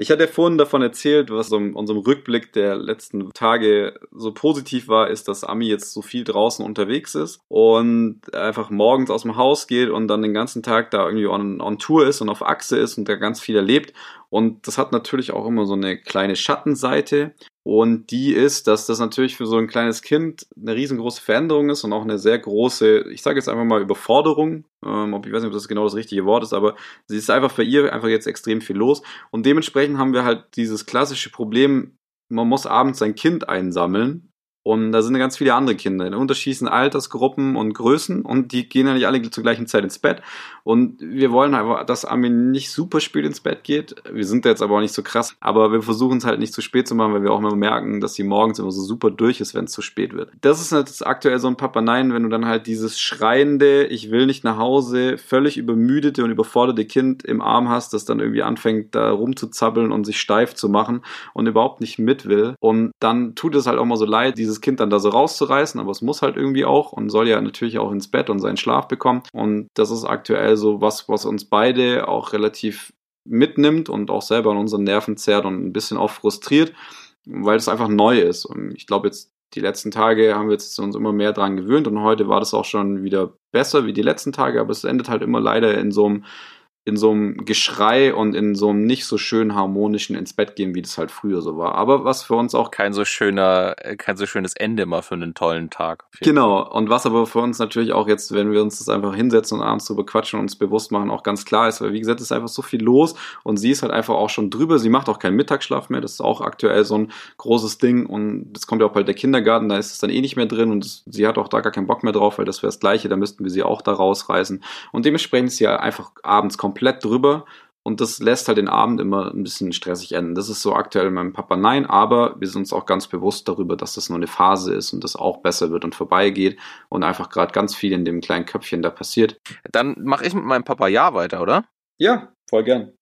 Ich hatte vorhin davon erzählt, was in unserem Rückblick der letzten Tage so positiv war, ist, dass Ami jetzt so viel draußen unterwegs ist und einfach morgens aus dem Haus geht und dann den ganzen Tag da irgendwie on, on Tour ist und auf Achse ist und da ganz viel erlebt. Und das hat natürlich auch immer so eine kleine Schattenseite. Und die ist, dass das natürlich für so ein kleines Kind eine riesengroße Veränderung ist und auch eine sehr große, ich sage jetzt einfach mal Überforderung. Ähm, ich weiß nicht, ob das genau das richtige Wort ist, aber sie ist einfach für ihr einfach jetzt extrem viel los. Und dementsprechend haben wir halt dieses klassische Problem, man muss abends sein Kind einsammeln. Und da sind ganz viele andere Kinder in unterschiedlichen Altersgruppen und Größen und die gehen ja nicht alle zur gleichen Zeit ins Bett. Und wir wollen einfach, dass Armin nicht super spät ins Bett geht. Wir sind jetzt aber auch nicht so krass, aber wir versuchen es halt nicht zu spät zu machen, weil wir auch immer merken, dass sie morgens immer so super durch ist, wenn es zu spät wird. Das ist jetzt aktuell so ein Papa Nein, wenn du dann halt dieses schreiende, ich will nicht nach Hause, völlig übermüdete und überforderte Kind im Arm hast, das dann irgendwie anfängt, da rumzuzappeln und sich steif zu machen und überhaupt nicht mit will. Und dann tut es halt auch mal so leid, dieses Kind dann da so rauszureißen, aber es muss halt irgendwie auch und soll ja natürlich auch ins Bett und seinen Schlaf bekommen. Und das ist aktuell so was, was uns beide auch relativ mitnimmt und auch selber an unseren Nerven zerrt und ein bisschen auch frustriert, weil es einfach neu ist. Und ich glaube jetzt, die letzten Tage haben wir jetzt uns immer mehr dran gewöhnt und heute war das auch schon wieder besser wie die letzten Tage, aber es endet halt immer leider in so einem in so einem Geschrei und in so einem nicht so schön harmonischen ins Bett gehen, wie das halt früher so war. Aber was für uns auch kein so schöner, äh, kein so schönes Ende mal für einen tollen Tag. Genau. Und was aber für uns natürlich auch jetzt, wenn wir uns das einfach hinsetzen und abends drüber quatschen und uns bewusst machen, auch ganz klar ist, weil wie gesagt, ist einfach so viel los und sie ist halt einfach auch schon drüber. Sie macht auch keinen Mittagsschlaf mehr. Das ist auch aktuell so ein großes Ding und es kommt ja auch bald der Kindergarten, da ist es dann eh nicht mehr drin und sie hat auch da gar keinen Bock mehr drauf, weil das wäre das Gleiche, da müssten wir sie auch da rausreißen. Und dementsprechend ist sie ja einfach abends komplett drüber. Und das lässt halt den Abend immer ein bisschen stressig enden. Das ist so aktuell meinem Papa nein, aber wir sind uns auch ganz bewusst darüber, dass das nur eine Phase ist und das auch besser wird und vorbeigeht und einfach gerade ganz viel in dem kleinen Köpfchen da passiert. Dann mache ich mit meinem Papa ja weiter, oder? Ja, voll gern.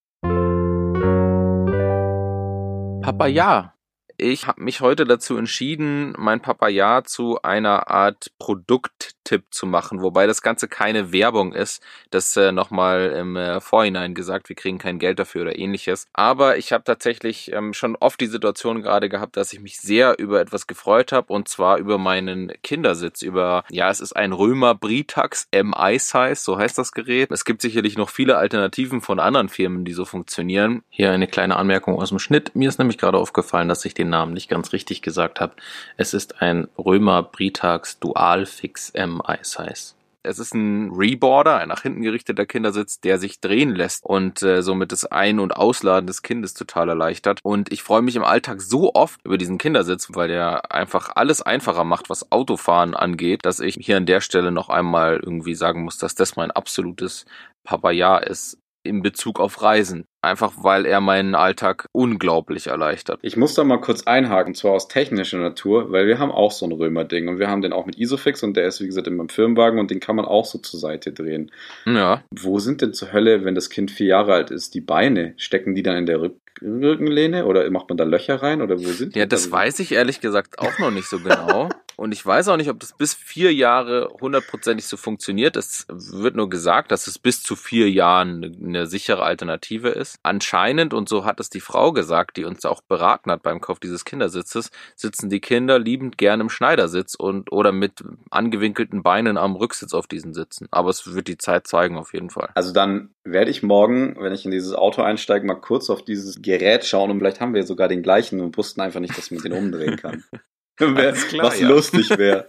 Papa ja. Ich habe mich heute dazu entschieden, mein Papaya zu einer Art Produkttipp zu machen, wobei das Ganze keine Werbung ist. Das äh, nochmal im äh, Vorhinein gesagt, wir kriegen kein Geld dafür oder ähnliches. Aber ich habe tatsächlich ähm, schon oft die Situation gerade gehabt, dass ich mich sehr über etwas gefreut habe und zwar über meinen Kindersitz, über, ja, es ist ein Römer Britax MI Size, so heißt das Gerät. Es gibt sicherlich noch viele Alternativen von anderen Firmen, die so funktionieren. Hier eine kleine Anmerkung aus dem Schnitt. Mir ist nämlich gerade aufgefallen, dass ich den Namen nicht ganz richtig gesagt habe. Es ist ein Römer Britax Dual Fix M Size. Es ist ein Reboarder, ein nach hinten gerichteter Kindersitz, der sich drehen lässt und äh, somit das Ein- und Ausladen des Kindes total erleichtert. Und ich freue mich im Alltag so oft über diesen Kindersitz, weil der einfach alles einfacher macht, was Autofahren angeht, dass ich hier an der Stelle noch einmal irgendwie sagen muss, dass das mein absolutes Papaya ist in Bezug auf Reisen. Einfach weil er meinen Alltag unglaublich erleichtert. Ich muss da mal kurz einhaken, zwar aus technischer Natur, weil wir haben auch so ein Römer-Ding und wir haben den auch mit Isofix und der ist wie gesagt in meinem Firmenwagen und den kann man auch so zur Seite drehen. Ja. Wo sind denn zur Hölle, wenn das Kind vier Jahre alt ist, die Beine? Stecken die dann in der Rückenlehne oder macht man da Löcher rein oder wo sind die? Ja, das weiß ich ehrlich gesagt auch noch nicht so genau. Und ich weiß auch nicht, ob das bis vier Jahre hundertprozentig so funktioniert. Es wird nur gesagt, dass es bis zu vier Jahren eine sichere Alternative ist. Anscheinend, und so hat es die Frau gesagt, die uns auch beraten hat beim Kauf dieses Kindersitzes, sitzen die Kinder liebend gern im Schneidersitz und oder mit angewinkelten Beinen am Rücksitz auf diesen Sitzen. Aber es wird die Zeit zeigen, auf jeden Fall. Also dann werde ich morgen, wenn ich in dieses Auto einsteige, mal kurz auf dieses Gerät schauen und vielleicht haben wir sogar den gleichen und wussten einfach nicht, dass man den umdrehen kann. Wär, klar, was ja. lustig wäre.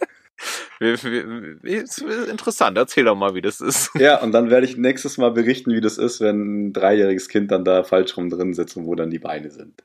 Interessant, erzähl doch mal, wie das ist. Ja, und dann werde ich nächstes Mal berichten, wie das ist, wenn ein dreijähriges Kind dann da falsch rum drin sitzt und wo dann die Beine sind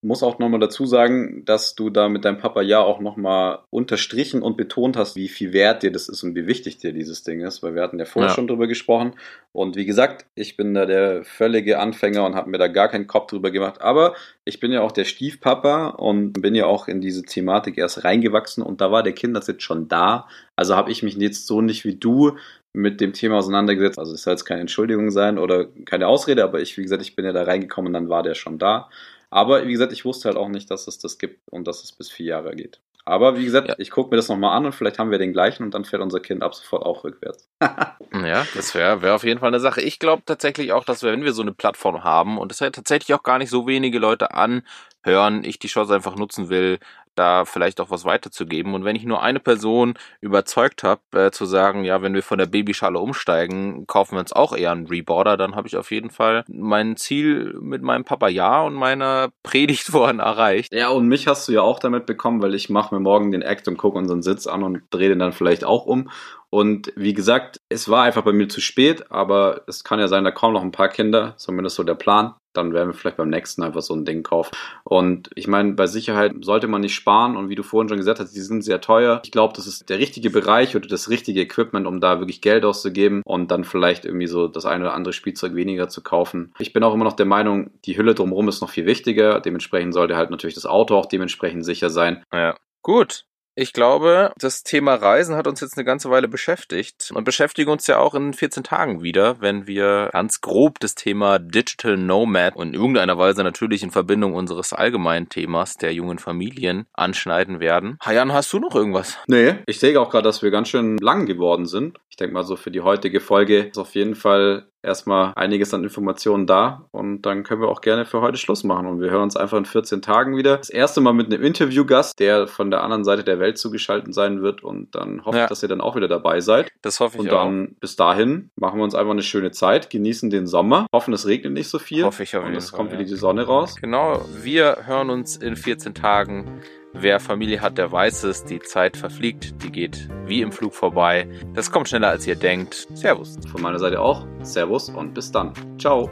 muss auch nochmal dazu sagen, dass du da mit deinem Papa ja auch nochmal unterstrichen und betont hast, wie viel wert dir das ist und wie wichtig dir dieses Ding ist, weil wir hatten ja vorher ja. schon drüber gesprochen. Und wie gesagt, ich bin da der völlige Anfänger und habe mir da gar keinen Kopf drüber gemacht. Aber ich bin ja auch der Stiefpapa und bin ja auch in diese Thematik erst reingewachsen und da war der Kindersitz schon da. Also habe ich mich jetzt so nicht wie du mit dem Thema auseinandergesetzt. Also es soll jetzt keine Entschuldigung sein oder keine Ausrede, aber ich, wie gesagt, ich bin ja da reingekommen und dann war der schon da. Aber wie gesagt, ich wusste halt auch nicht, dass es das gibt und dass es bis vier Jahre geht. Aber wie gesagt, ja. ich gucke mir das nochmal an und vielleicht haben wir den gleichen und dann fährt unser Kind ab sofort auch rückwärts. ja, das wäre wär auf jeden Fall eine Sache. Ich glaube tatsächlich auch, dass wir, wenn wir so eine Plattform haben und es ja tatsächlich auch gar nicht so wenige Leute anhören, ich die Chance einfach nutzen will, da vielleicht auch was weiterzugeben. Und wenn ich nur eine Person überzeugt habe, äh, zu sagen, ja, wenn wir von der Babyschale umsteigen, kaufen wir uns auch eher einen Reboarder, dann habe ich auf jeden Fall mein Ziel mit meinem Papa ja und meiner Predigt vorhin erreicht. Ja, und mich hast du ja auch damit bekommen, weil ich mache mir morgen den Act und gucke unseren Sitz an und drehe den dann vielleicht auch um. Und wie gesagt, es war einfach bei mir zu spät, aber es kann ja sein, da kommen noch ein paar Kinder, zumindest so der Plan. Dann werden wir vielleicht beim nächsten einfach so ein Ding kaufen. Und ich meine, bei Sicherheit sollte man nicht sparen. Und wie du vorhin schon gesagt hast, die sind sehr teuer. Ich glaube, das ist der richtige Bereich oder das richtige Equipment, um da wirklich Geld auszugeben und dann vielleicht irgendwie so das eine oder andere Spielzeug weniger zu kaufen. Ich bin auch immer noch der Meinung, die Hülle drumherum ist noch viel wichtiger. Dementsprechend sollte halt natürlich das Auto auch dementsprechend sicher sein. Ja. Gut, ich glaube, das Thema Reisen hat uns jetzt eine ganze Weile beschäftigt und beschäftigen uns ja auch in 14 Tagen wieder, wenn wir ganz grob das Thema Digital Nomad und in irgendeiner Weise natürlich in Verbindung unseres allgemeinen Themas der jungen Familien anschneiden werden. Hayan, hast du noch irgendwas? Nee, ich sehe auch gerade, dass wir ganz schön lang geworden sind. Ich denke mal so für die heutige Folge ist auf jeden Fall erstmal einiges an Informationen da und dann können wir auch gerne für heute Schluss machen und wir hören uns einfach in 14 Tagen wieder. Das erste Mal mit einem Interviewgast, der von der anderen Seite der Welt zugeschaltet sein wird und dann hoffe Ja. ich, dass ihr dann auch wieder dabei seid. Das hoffe ich Und auch. dann bis dahin machen wir uns einfach eine schöne Zeit, genießen den Sommer, hoffen es regnet nicht so viel Hoffe ich auf und jeden es Fall, kommt wieder die Sonne raus. Genau, wir hören uns in 14 Tagen. Wer Familie hat, der weiß es. Die Zeit verfliegt, die geht wie im Flug vorbei. Das kommt schneller als ihr denkt. Servus. Von meiner Seite auch. Servus und bis dann. Ciao.